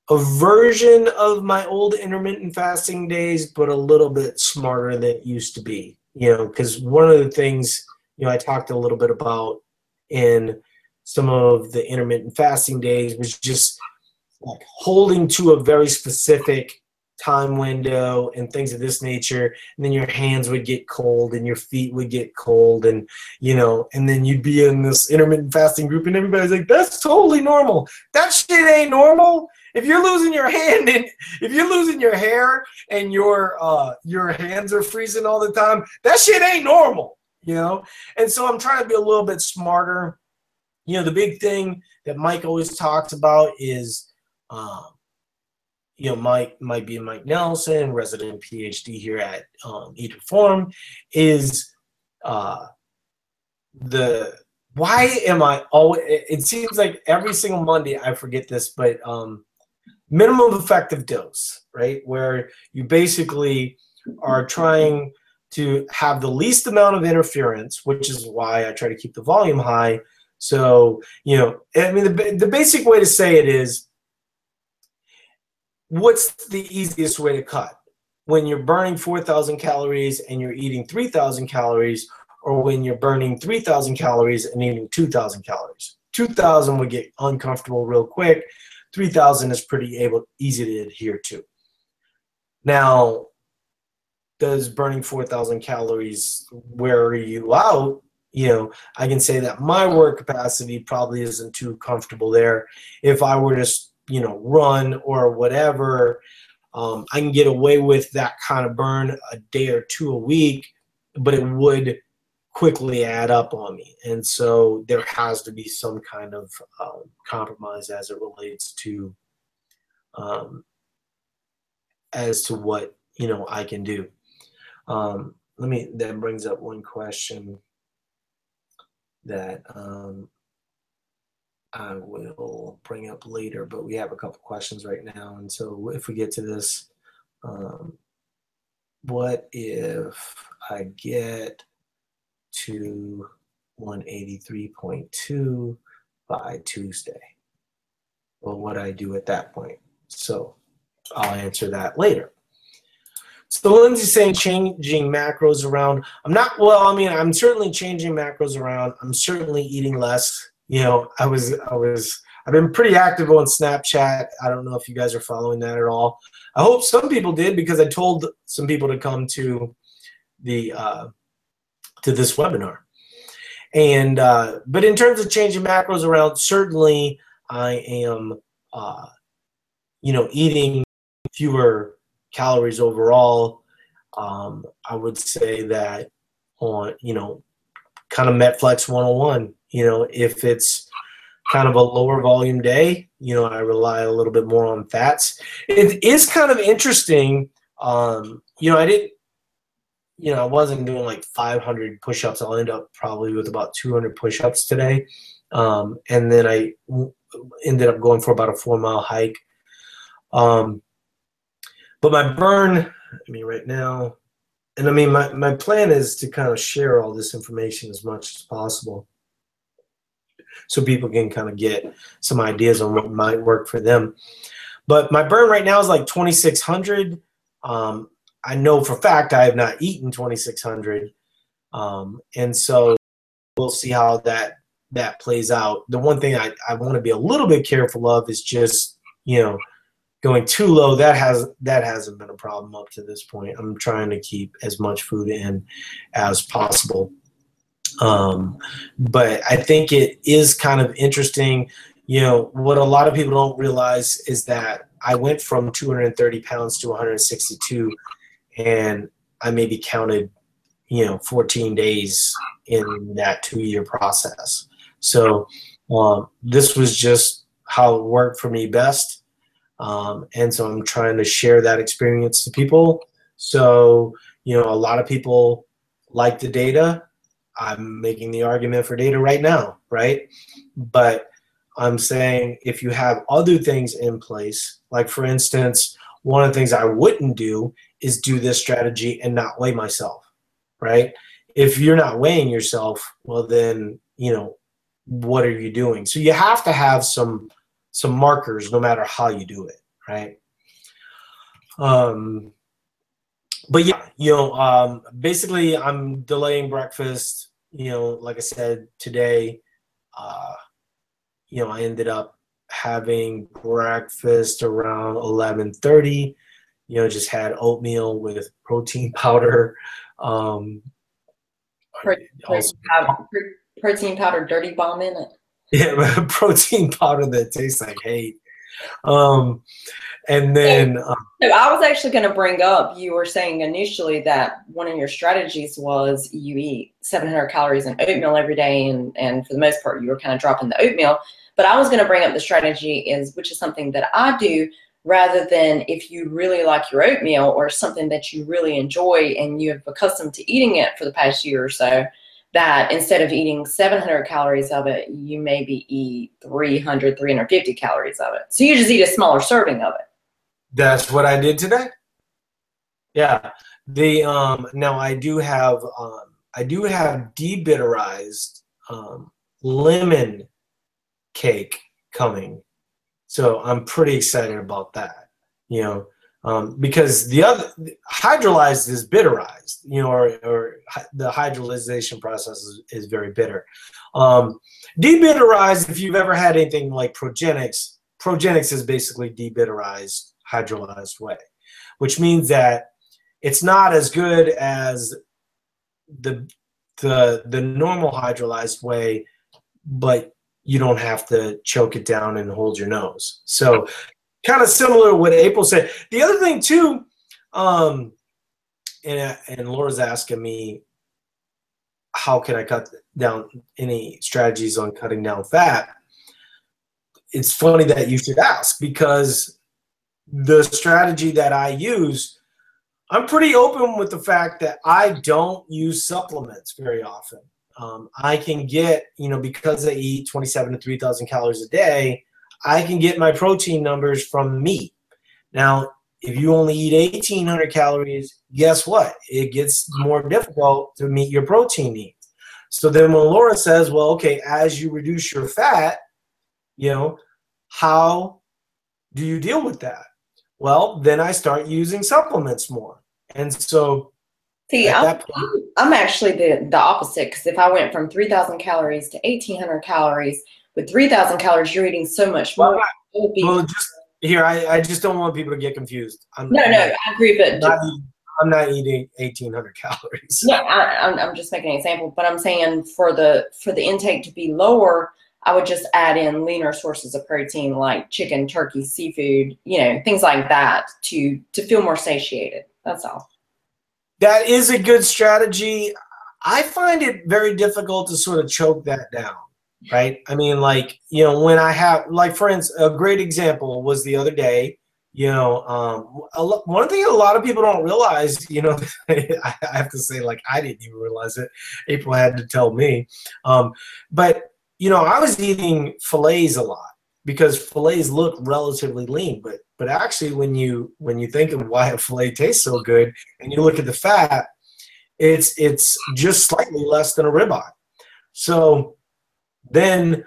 a version of my old intermittent fasting days, but a little bit smarter than it used to be. You know, because one of the things you know I talked a little bit about in some of the intermittent fasting days was just like holding to a very specific time window and things of this nature and then your hands would get cold and your feet would get cold and you know and then you'd be in this intermittent fasting group and everybody's like that's totally normal that shit ain't normal if you're losing your hand and if you're losing your hair and your uh your hands are freezing all the time, that shit ain't normal, you know? And so I'm trying to be a little bit smarter. You know, the big thing that Mike always talks about is um you know, Mike might be Mike Nelson, resident PhD here at um, to Perform, is uh, the why am I always? It seems like every single Monday I forget this, but um, minimum effective dose, right? Where you basically are trying to have the least amount of interference, which is why I try to keep the volume high. So, you know, I mean, the, the basic way to say it is what's the easiest way to cut? When you're burning 4,000 calories and you're eating 3,000 calories, or when you're burning 3,000 calories and eating 2,000 calories. 2,000 would get uncomfortable real quick. 3000 is pretty able easy to adhere to. Now, does burning 4000 calories wear you out? You know, I can say that my work capacity probably isn't too comfortable there. If I were to, you know, run or whatever, um, I can get away with that kind of burn a day or two a week, but it would quickly add up on me. And so there has to be some kind of um, compromise as it relates to um, as to what you know I can do. Um, let me that brings up one question that um, I will bring up later, but we have a couple questions right now, and so if we get to this, um, what if I get to 183.2 by Tuesday. Well, what I do at that point. So I'll answer that later. So Lindsay's saying changing macros around. I'm not well. I mean, I'm certainly changing macros around. I'm certainly eating less. You know, I was I was I've been pretty active on Snapchat. I don't know if you guys are following that at all. I hope some people did because I told some people to come to the uh, to this webinar. And uh, but in terms of changing macros around, certainly I am uh, you know eating fewer calories overall. Um, I would say that on, you know, kind of Metflex 101, you know, if it's kind of a lower volume day, you know, I rely a little bit more on fats. It is kind of interesting. Um, you know, I didn't, you know, I wasn't doing like 500 push ups. I'll end up probably with about 200 push ups today. Um, and then I ended up going for about a four mile hike. Um, but my burn, I mean, right now, and I mean, my, my plan is to kind of share all this information as much as possible so people can kind of get some ideas on what might work for them. But my burn right now is like 2,600. Um, I know for fact I have not eaten 2,600. Um, and so we'll see how that that plays out. The one thing I, I want to be a little bit careful of is just, you know, going too low that has that hasn't been a problem up to this point i'm trying to keep as much food in as possible um, but i think it is kind of interesting you know what a lot of people don't realize is that i went from 230 pounds to 162 and i maybe counted you know 14 days in that two year process so um, this was just how it worked for me best um, and so I'm trying to share that experience to people. So, you know, a lot of people like the data. I'm making the argument for data right now, right? But I'm saying if you have other things in place, like for instance, one of the things I wouldn't do is do this strategy and not weigh myself, right? If you're not weighing yourself, well, then, you know, what are you doing? So you have to have some some markers no matter how you do it, right? Um, but yeah, you know, um, basically I'm delaying breakfast. You know, like I said today, uh, you know, I ended up having breakfast around 11:30. You know, just had oatmeal with protein powder. Um, protein, also, powder, protein powder, dirty bomb in it. Yeah, protein powder that tastes like hate. Um, and then. Um, so I was actually going to bring up. You were saying initially that one of your strategies was you eat 700 calories in oatmeal every day, and and for the most part you were kind of dropping the oatmeal. But I was going to bring up the strategy is which is something that I do rather than if you really like your oatmeal or something that you really enjoy and you have accustomed to eating it for the past year or so that instead of eating 700 calories of it, you maybe eat 300, 350 calories of it. So you just eat a smaller serving of it. That's what I did today. Yeah. The um now I do have um I do have debitterized um lemon cake coming. So I'm pretty excited about that. You know, um, because the other hydrolyzed is bitterized, you know, or, or the hydrolyzation process is, is very bitter. Um, debitterized, if you've ever had anything like Progenex, Progenex is basically debitterized, hydrolyzed whey, which means that it's not as good as the the the normal hydrolyzed whey, but you don't have to choke it down and hold your nose. So kind of similar to what April said. The other thing too, um, and and Laura's asking me, how can I cut down any strategies on cutting down fat? It's funny that you should ask because the strategy that I use, I'm pretty open with the fact that I don't use supplements very often. Um, I can get, you know, because I eat 27 to 3,000 calories a day, I can get my protein numbers from meat. Now, if you only eat 1800 calories, guess what? It gets more difficult to meet your protein needs. So then when Laura says, well, okay, as you reduce your fat, you know, how do you deal with that? Well, then I start using supplements more. And so, see, I'm, point, I'm, actually the, the opposite because if I went from 3,000 calories to 1,800 calories, with 3,000 calories, you're eating so much more. Well, well just here, I, I just don't want people to get confused. I'm, no, no, I agree, but not I'm not eating 1,800 calories. No, I, I'm, I'm just making an example, but I'm saying for the for the intake to be lower, I would just add in leaner sources of protein like chicken, turkey, seafood, you know, things like that to to feel more satiated. That's all. That is a good strategy. I find it very difficult to sort of choke that down, right? I mean, like, you know, when I have, like, for instance, a great example was the other day, you know, um, lo- one thing a lot of people don't realize, you know, I have to say, like, I didn't even realize it. April had to tell me. Um, but you know, I was eating fillets a lot because fillets look relatively lean, but but actually when you when you think of why a fillet tastes so good and you look at the fat, it's it's just slightly less than a ribeye. So then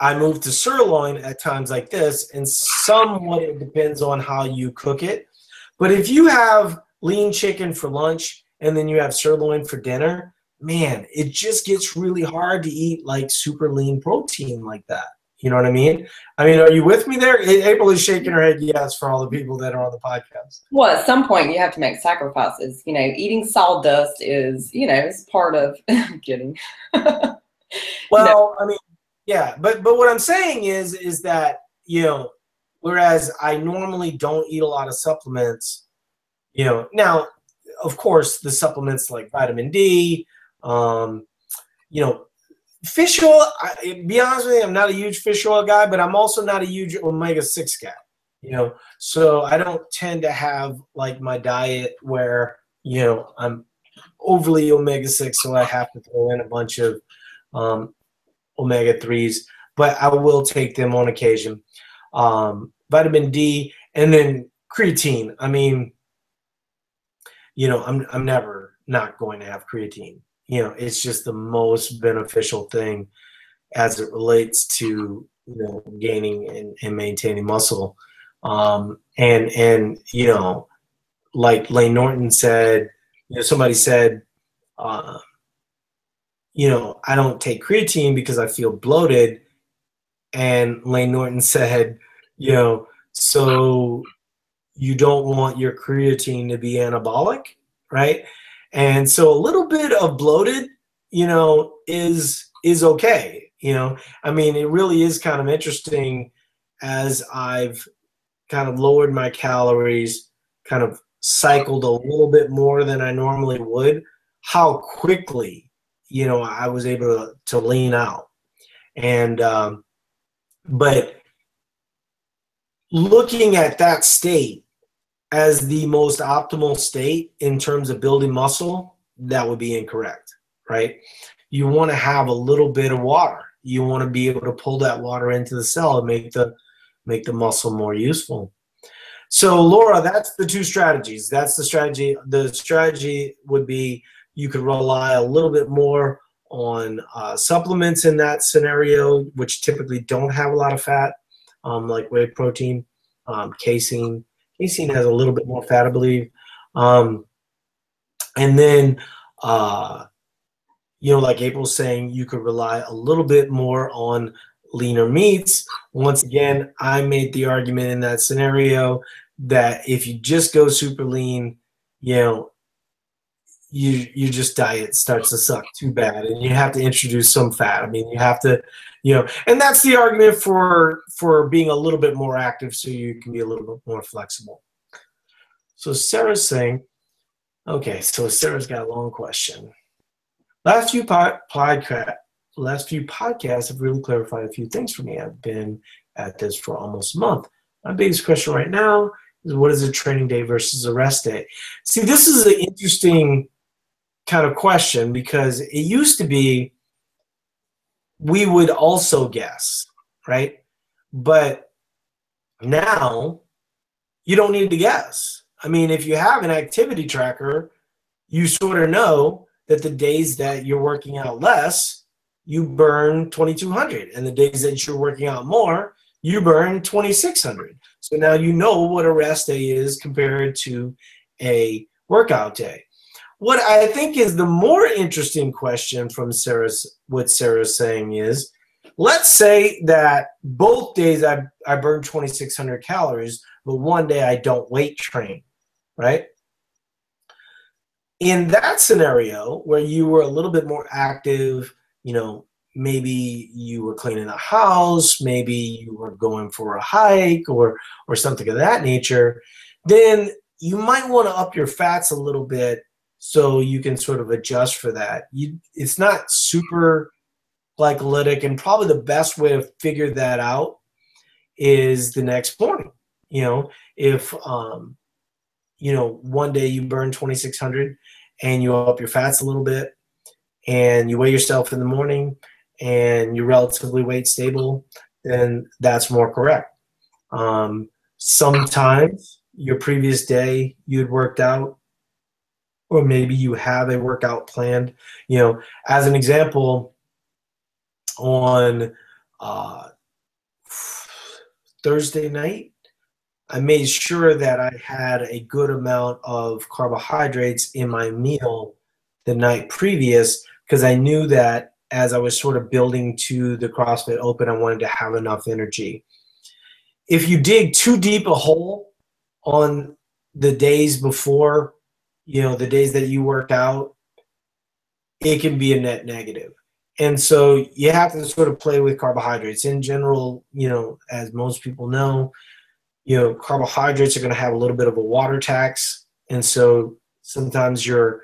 I move to sirloin at times like this, and somewhat it depends on how you cook it. But if you have lean chicken for lunch and then you have sirloin for dinner, man, it just gets really hard to eat like super lean protein like that. You know what I mean? I mean, are you with me there? April is shaking her head yes for all the people that are on the podcast. Well, at some point you have to make sacrifices. You know, eating sawdust is, you know, is part of getting. well, no. I mean, yeah, but but what I'm saying is is that you know, whereas I normally don't eat a lot of supplements, you know, now of course the supplements like vitamin D, um, you know, fish oil. I, be honest with you, I'm not a huge fish oil guy, but I'm also not a huge omega six guy. You know, so I don't tend to have like my diet where you know I'm overly omega six, so I have to throw in a bunch of um, omega threes. But I will take them on occasion. Um, vitamin D and then creatine. I mean, you know, I'm I'm never not going to have creatine you know it's just the most beneficial thing as it relates to you know gaining and, and maintaining muscle. Um, and and you know like Layne Norton said you know somebody said uh, you know I don't take creatine because I feel bloated. And Layne Norton said you know so you don't want your creatine to be anabolic right and so a little bit of bloated, you know, is is okay. You know, I mean, it really is kind of interesting as I've kind of lowered my calories, kind of cycled a little bit more than I normally would, how quickly, you know, I was able to, to lean out. And, um, but looking at that state as the most optimal state in terms of building muscle, that would be incorrect, right? You want to have a little bit of water. You want to be able to pull that water into the cell and make the make the muscle more useful. So Laura, that's the two strategies. That's the strategy. The strategy would be you could rely a little bit more on uh, supplements in that scenario, which typically don't have a lot of fat, um, like whey protein, um, casein, Casein has a little bit more fat, I believe. Um, and then, uh, you know, like April's saying, you could rely a little bit more on leaner meats. Once again, I made the argument in that scenario that if you just go super lean, you know, you you just diet starts to suck too bad and you have to introduce some fat. I mean, you have to you know and that's the argument for for being a little bit more active so you can be a little bit more flexible. So sarah's saying okay so sarah's got a long question. Last few pod, podcast last few podcasts have really clarified a few things for me. I've been at this for almost a month. My biggest question right now is what is a training day versus a rest day? See this is an interesting kind of question because it used to be we would also guess, right? But now you don't need to guess. I mean, if you have an activity tracker, you sort of know that the days that you're working out less, you burn 2200 and the days that you're working out more, you burn 2600. So now you know what a rest day is compared to a workout day. What I think is the more interesting question from Sarah's what Sarah's saying is, let's say that both days I I burn 2,600 calories, but one day I don't weight train, right? In that scenario where you were a little bit more active, you know, maybe you were cleaning the house, maybe you were going for a hike or or something of that nature, then you might want to up your fats a little bit so you can sort of adjust for that. You, it's not super glycolytic, and probably the best way to figure that out is the next morning. You know, if um, you know one day you burn 2,600 and you up your fats a little bit, and you weigh yourself in the morning, and you're relatively weight stable, then that's more correct. Um, sometimes your previous day you had worked out or maybe you have a workout planned. You know as an example on uh, thursday night i made sure that i had a good amount of carbohydrates in my meal the night previous because i knew that as i was sort of building to the crossfit open i wanted to have enough energy. If you dig too deep a hole on the days before, you know, the days that you work out, it can be a net negative. And so you have to sort of play with carbohydrates. In general, you know, as most people know, you know, carbohydrates are going to have a little bit of a water tax. And so sometimes your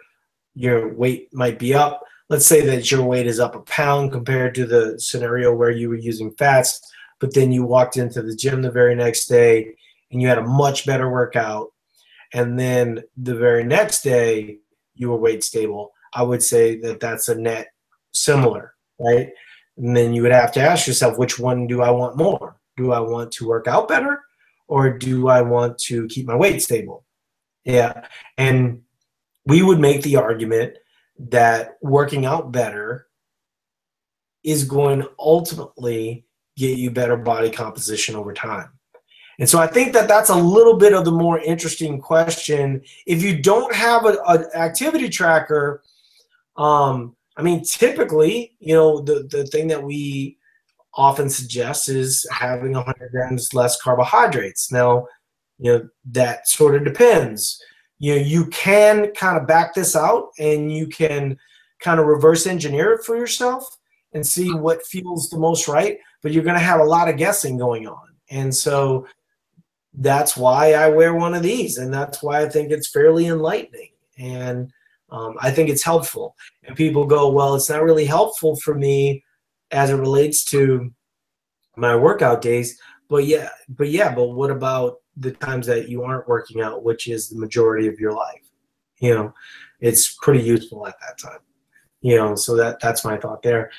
your weight might be up. Let's say that your weight is up a pound compared to the scenario where you were using fats, but then you walked into the gym the very next day and you had a much better workout, and then the very next day you were weight stable, I would say that that's a net similar, right? And then you would have to ask yourself, which one do I want more? Do I want to work out better or do I want to keep my weight stable? Yeah. And we would make the argument that working out better is going to ultimately get you better body composition over time. And so I think that that's a little bit of the more interesting question. If you don't have an activity tracker, um, I mean, typically, you know, the, the thing that we often suggest is having 100 grams less carbohydrates. Now, you know, that sort of depends. You know, you can kind of back this out and you can kind of reverse engineer it for yourself and see what feels the most right, but you're going to have a lot of guessing going on. And so that's why I wear one of these, and that's why I think it's fairly enlightening, and um, I think it's helpful. And people go, "Well, it's not really helpful for me as it relates to my workout days." But yeah, but yeah, but what about the times that you aren't working out, which is the majority of your life? You know, it's pretty useful at that time. You know, so that that's my thought there.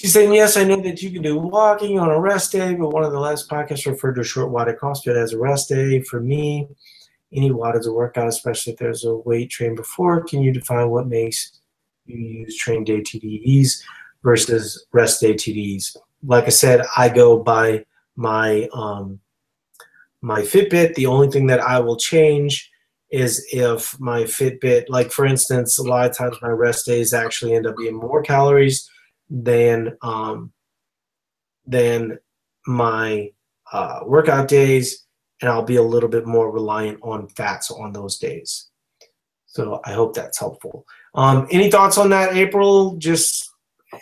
She's saying, yes, I know that you can do walking on a rest day, but one of the last podcasts referred to a short WOD CrossFit as a rest day. For me, any WOD is a workout, especially if there's a weight train before. Can you define what makes you use train day TDEs versus rest day TDEs? Like I said, I go by my um, my Fitbit. The only thing that I will change is if my Fitbit, like for instance, a lot of times my rest days actually end up being more calories than um, than my uh, workout days, and I'll be a little bit more reliant on fats on those days. So I hope that's helpful. Um, any thoughts on that, April? Just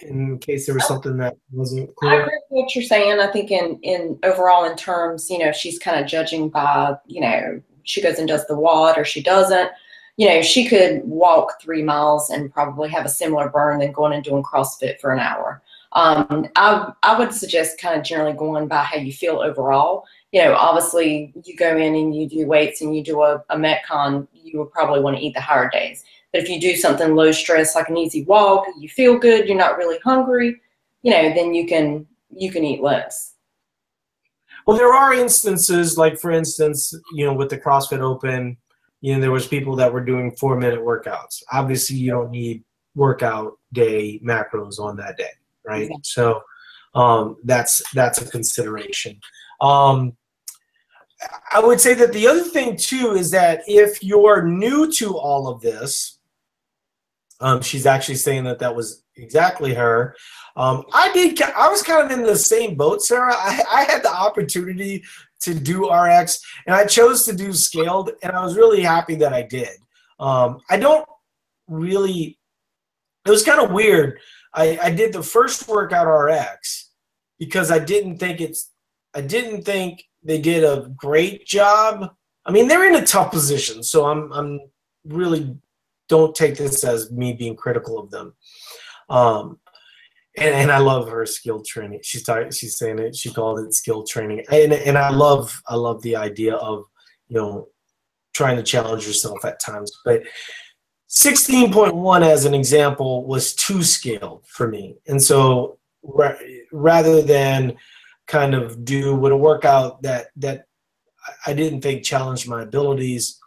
in case there was something that wasn't clear. I agree with what you're saying. I think in in overall in terms, you know, she's kind of judging by, you know, she goes and does the WOD or she doesn't you know, she could walk three miles and probably have a similar burn than going and doing CrossFit for an hour. Um, I, I would suggest kind of generally going by how you feel overall. You know, obviously you go in and you do weights and you do a, a Metcon, you would probably want to eat the higher days. But if you do something low stress, like an easy walk, you feel good, you're not really hungry, you know, then you can you can eat less. Well, there are instances, like for instance, you know, with the CrossFit Open, you know there was people that were doing four minute workouts. Obviously you don't need workout day macros on that day right? So um, that's that's a consideration. Um, I would say that the other thing too is that if you're new to all of this, um, she's actually saying that that was exactly her. Um, I did. I was kind of in the same boat, Sarah. I, I had the opportunity to do RX, and I chose to do scaled, and I was really happy that I did. Um, I don't really. It was kind of weird. I, I did the first workout RX because I didn't think it's. I didn't think they did a great job. I mean, they're in a tough position, so I'm I'm really don't take this as me being critical of them. Um, and, and I love her skill training. She's she's saying it. She called it skill training, and and I love I love the idea of you know trying to challenge yourself at times. But 16.1 as an example was too scaled for me, and so ra- rather than kind of do with a workout that that I didn't think challenged my abilities,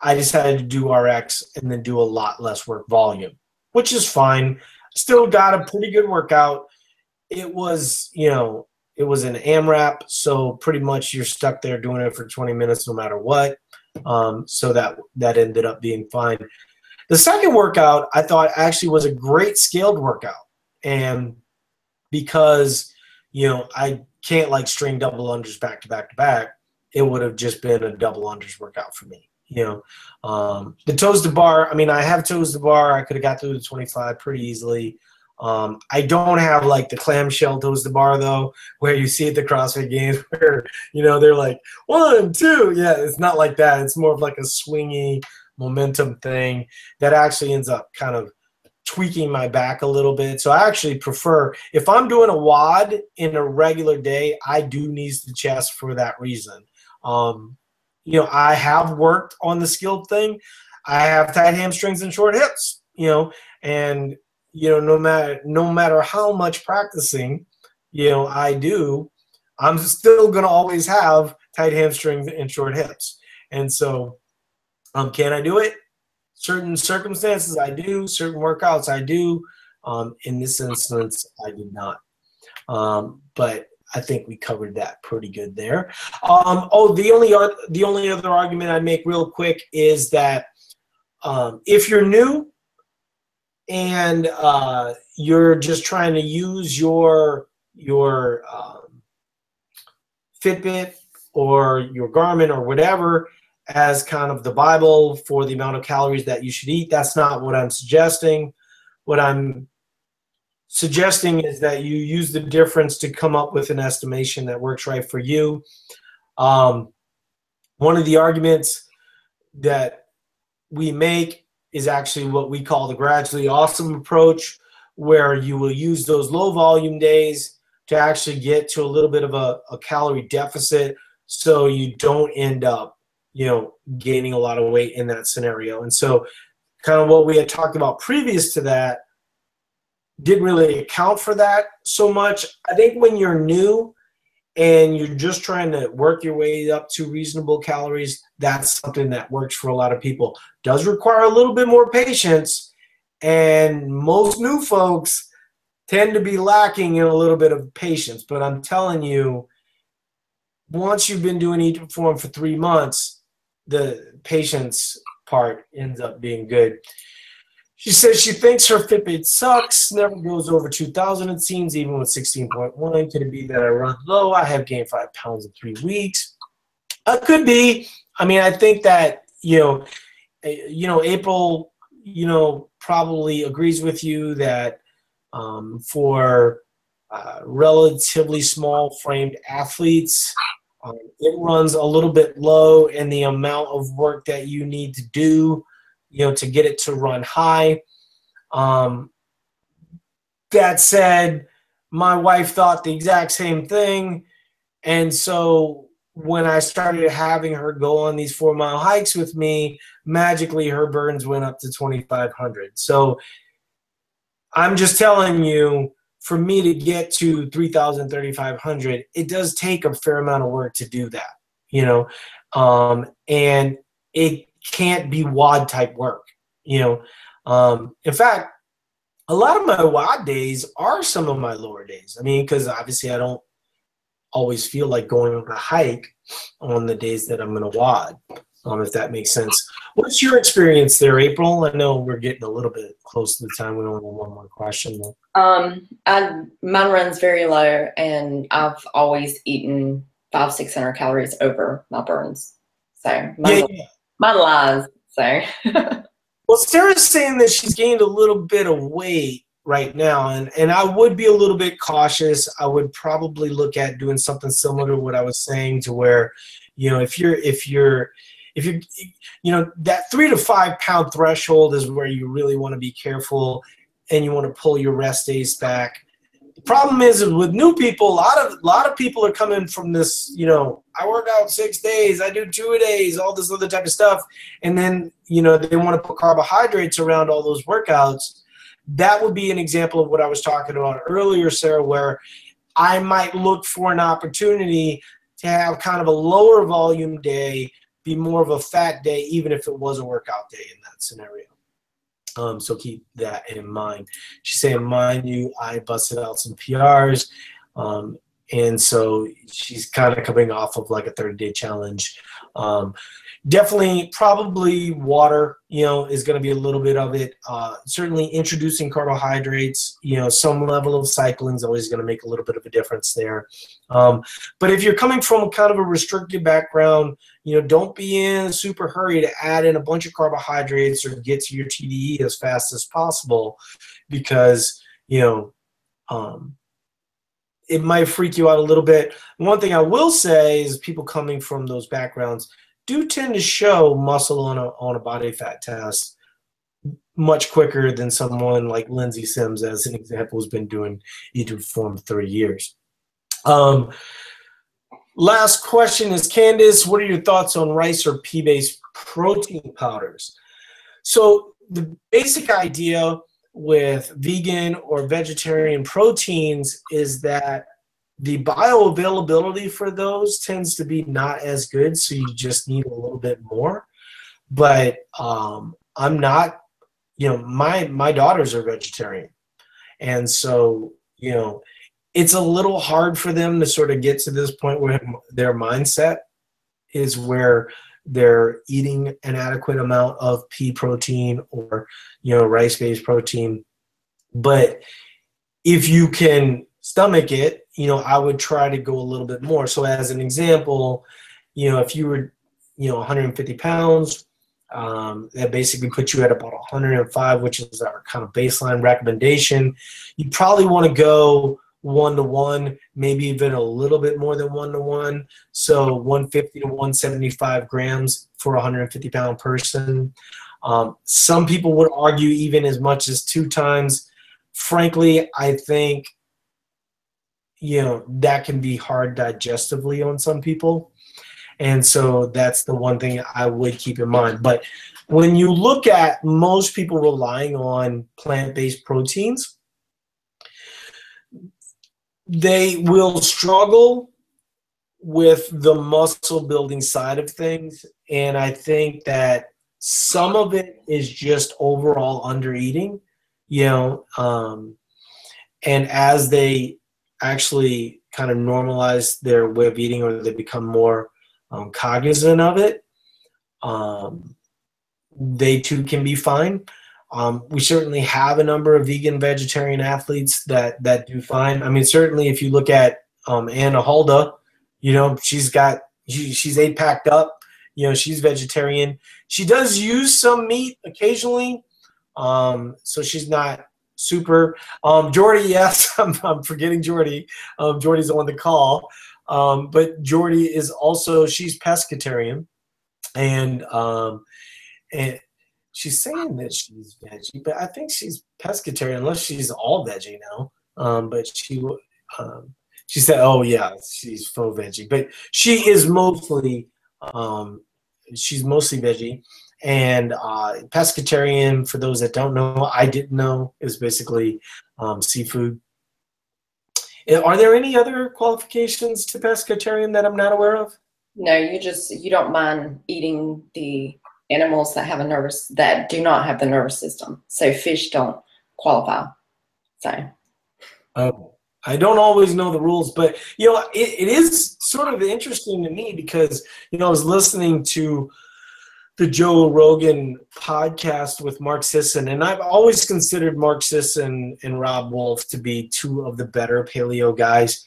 I decided to do RX and then do a lot less work volume, which is fine. Still got a pretty good workout. It was, you know, it was an AMRAP, so pretty much you're stuck there doing it for 20 minutes no matter what. Um, so that that ended up being fine. The second workout I thought actually was a great scaled workout, and because you know I can't like string double unders back to back to back, it would have just been a double unders workout for me you know um, the toes to bar i mean i have toes to bar. I could have got through the 25 pretty easily. Um, i don't have like the clamshell toes to bar though where you see at the crossfit games where you know they're like one two. Yeah it's not like that. It's more of like a swingy momentum thing that actually ends up kind of tweaking my back a little bit. So i actually prefer if i'm doing a WOD in a regular day i do knees to chest for that reason. Um, you know, I have worked on the skilled thing. I have tight hamstrings and short hips, you know, and you know, no matter no matter how much practicing, you know, I do, I'm still gonna always have tight hamstrings and short hips. And so, um, can I do it? Certain circumstances I do, certain workouts I do. Um, in this instance, I did not. Um, but I think we covered that pretty good there. Um, oh, the only the only other argument I'd make real quick is that um, if you're new and uh, you're just trying to use your your um, Fitbit or your Garmin or whatever as kind of the Bible for the amount of calories that you should eat, that's not what I'm suggesting. What I'm suggesting is that you use the difference to come up with an estimation that works right for you. Um, one of the arguments that we make is actually what we call the gradually awesome approach, where you will use those low volume days to actually get to a little bit of a, a calorie deficit so you don't end up, you know, gaining a lot of weight in that scenario. And so kind of what we had talked about previous to that didn't really account for that so much. I think when you're new and you're just trying to work your way up to reasonable calories, that's something that works for a lot of people. Does require a little bit more patience, and most new folks tend to be lacking in a little bit of patience. But I'm telling you, once you've been doing Eat Perform for three months, the patience part ends up being good. She says she thinks her Fitbit sucks, never goes over 2,000, it seems, even with 16.1. Could it be that I run low? I have gained five pounds in three weeks. Uh, could be. I mean, I think that, you know, eh, you know, April, you know, probably agrees with you that um, for uh, relatively small framed athletes, um, it runs a little bit low in the amount of work that you need to do you know, to get it to run high. Um, that said, my wife thought the exact same thing. And so when I started having her go on these four mile hikes with me, magically her burns went up to 2,500. So I'm just telling you, for me to get to 3,000, 3,500, it does take a fair amount of work to do that, you know? Um, and it can't be WOD type work. You know, um, in fact, a lot of my WOD days are some of my lower days. I mean, because obviously I don't always feel like going on a hike on the days that I'm going to WOD, um, if that makes sense. What's your experience there, April? I know we're getting a little bit close to the time. We only have one more question. Though. Um, I mine runs very low, and I've always eaten five six hundred calories over my burns. So Yeah, yeah. My lies. So Well, Sarah's saying that she's gained a little bit of weight right now, and, and I would be a little bit cautious. I would probably look at doing something similar to what I was saying, to where, you know, if you're if you're if you you know that three to five pound threshold is where you really want to be careful, and you want to pull your rest days back. The problem is with new people, a lot of a lot of people are coming from this, you know, I work out six days, I do two a days, all this other type of stuff, and then you know they want to put carbohydrates around all those workouts. That would be an example of what I was talking about earlier, Sarah, where I might look for an opportunity to have kind of a lower volume day, be more of a fat day, even if it was a workout day in that scenario. Um, so keep that in mind. She's saying, mind you, I busted out some PRs. Um, and so she's kind of coming off of like a 30 day challenge. Um, definitely, probably water, you know, is going to be a little bit of it. Uh, certainly, introducing carbohydrates, you know, some level of cycling is always going to make a little bit of a difference there. Um, but if you're coming from kind of a restricted background, you know, don't be in a super hurry to add in a bunch of carbohydrates or get to your TDE as fast as possible because, you know, um, it might freak you out a little bit. One thing I will say is people coming from those backgrounds do tend to show muscle on a, on a body fat test much quicker than someone like Lindsay Sims, as an example, has been doing Eat Form 30 years. Um, last question is Candice, what are your thoughts on rice or pea based protein powders? So, the basic idea with vegan or vegetarian proteins is that the bioavailability for those tends to be not as good, so you just need a little bit more. But um, I'm not, you know, my my daughters are vegetarian, and so you know, it's a little hard for them to sort of get to this point where their mindset is where they're eating an adequate amount of pea protein or you know rice-based protein. But if you can stomach it you know i would try to go a little bit more. So as an example you know if you were you know 150 pounds um, that basically puts you at about 105 which is our kind of baseline recommendation you probably want to go one to one, maybe even a little bit more than one to one. So 150 to 175 grams for a 150 pound person. Um, some people would argue even as much as two times. Frankly, I think you know that can be hard digestively on some people. And so that's the one thing I would keep in mind. But when you look at most people relying on plant based proteins, they will struggle with the muscle building side of things. And I think that some of it is just overall under eating, you know. Um, and as they actually kind of normalize their way of eating or they become more um, cognizant of it, um, they too can be fine. Um, we certainly have a number of vegan vegetarian athletes that that do fine. I mean, certainly if you look at um, Anna Hulda, you know she's got she, she's eight packed up. You know she's vegetarian. She does use some meat occasionally, um, so she's not super. Um, Jordy, yes, I'm, I'm forgetting Jordy. Um, Jordy's on the call, um, but Jordy is also she's pescatarian, and um, and she's saying that she's veggie, but I think she's pescatarian unless she's all veggie now. Um, but she um, she said, "Oh yeah, she's full veggie," but she is mostly um, she's mostly veggie. And uh, pescatarian, for those that don't know, I didn't know, is basically um, seafood. Are there any other qualifications to pescatarian that I'm not aware of? no, you just you don't mind eating the animals that have a nervous that do not have the nervous system. So fish don't qualify. So Oh, I don't always know the rules, but you know, it, it is sort of interesting to me because you know I was listening to the Joe Rogan podcast with Mark Sisson, and I've always considered Mark Sisson and Robb Wolf to be two of the better paleo guys.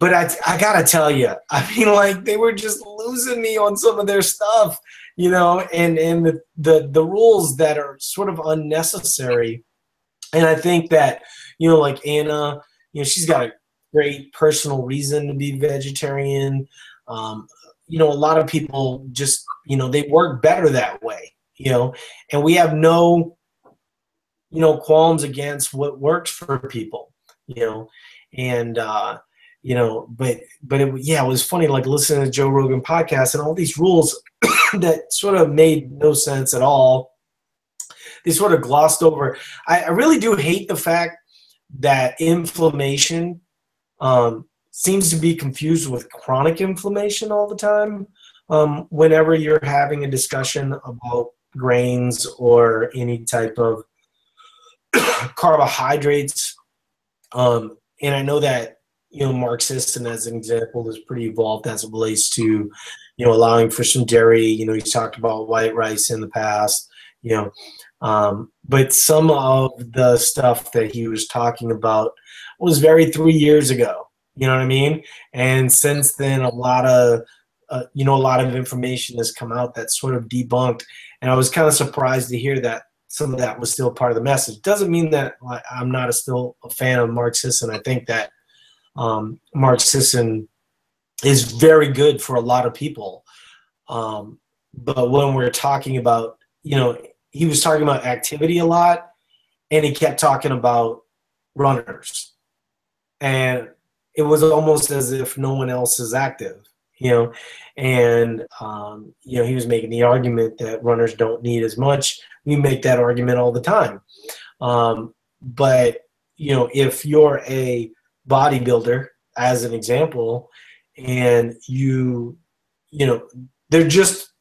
But I, I gotta tell you, I mean, like they were just losing me on some of their stuff, you know, and and the the, the rules that are sort of unnecessary. And I think that you know, like Anna you know, she's got a great personal reason to be vegetarian. Um, you know, a lot of people just, you know, they work better that way, you know, and we have no, you know, qualms against what works for people, you know, and, uh, you know, but, but it, yeah, it was funny, like listening to Joe Rogan podcast and all these rules that sort of made no sense at all. They sort of glossed over. I, I really do hate the fact that inflammation um, seems to be confused with chronic inflammation all the time. Um, whenever you're having a discussion about grains or any type of carbohydrates, um, and I know that you know Mark Sisson, as an example, is pretty evolved as it relates to you know allowing for some dairy. You know, he's talked about white rice in the past. You know, um, but some of the stuff that he was talking about was very three years ago. You know what I mean? And since then, a lot of uh, you know a lot of information has come out that sort of debunked. And I was kind of surprised to hear that some of that was still part of the message. Doesn't mean that I'm not a, still a fan of Mark Sisson. I think that um, Mark Sisson is very good for a lot of people. Um, but when we're talking about you know he was talking about activity a lot and he kept talking about runners. And it was almost as if no one else is active you know and um, you know he was making the argument that runners don't need as much. We make that argument all the time. Um, but you know if you're a bodybuilder as an example and you you know they're just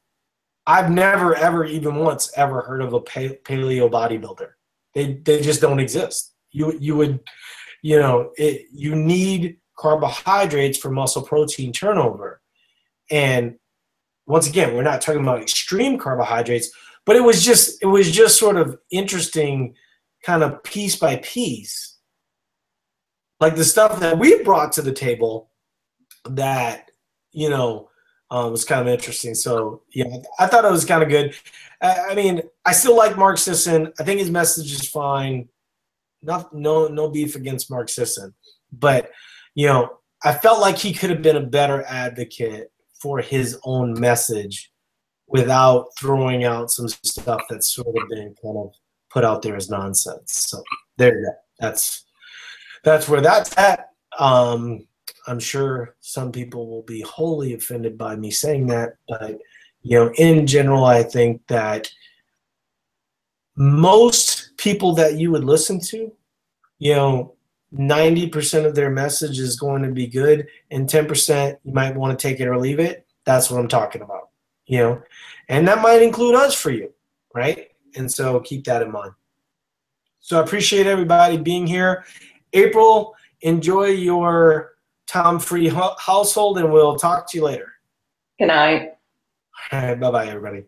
I've never ever even once ever heard of a paleo bodybuilder. They they just don't exist. You you would you know it, you need carbohydrates for muscle protein turnover, and once again we're not talking about extreme carbohydrates, but it was just it was just sort of interesting, kind of piece by piece, like the stuff that we brought to the table that you know um, was kind of interesting. So yeah, I thought it was kind of good. I, I, mean, I still like Mark Sisson. I think his message is fine. Not no no beef against Mark Sisson, but you know, I felt like he could have been a better advocate for his own message without throwing out some stuff that's sort of been kind of put out there as nonsense. So there you go. That's that's where that's at. Um, I'm sure some people will be wholly offended by me saying that, but you know, in general, I think that most people that you would listen to, you know, 90% of their message is going to be good, and 10% you might want to take it or leave it. That's what I'm talking about, you know, and that might include us for you, right? And so keep that in mind. So I appreciate everybody being here. April, enjoy your Tom Free household, and we'll talk to you later. Good night. All right. Bye bye, everybody.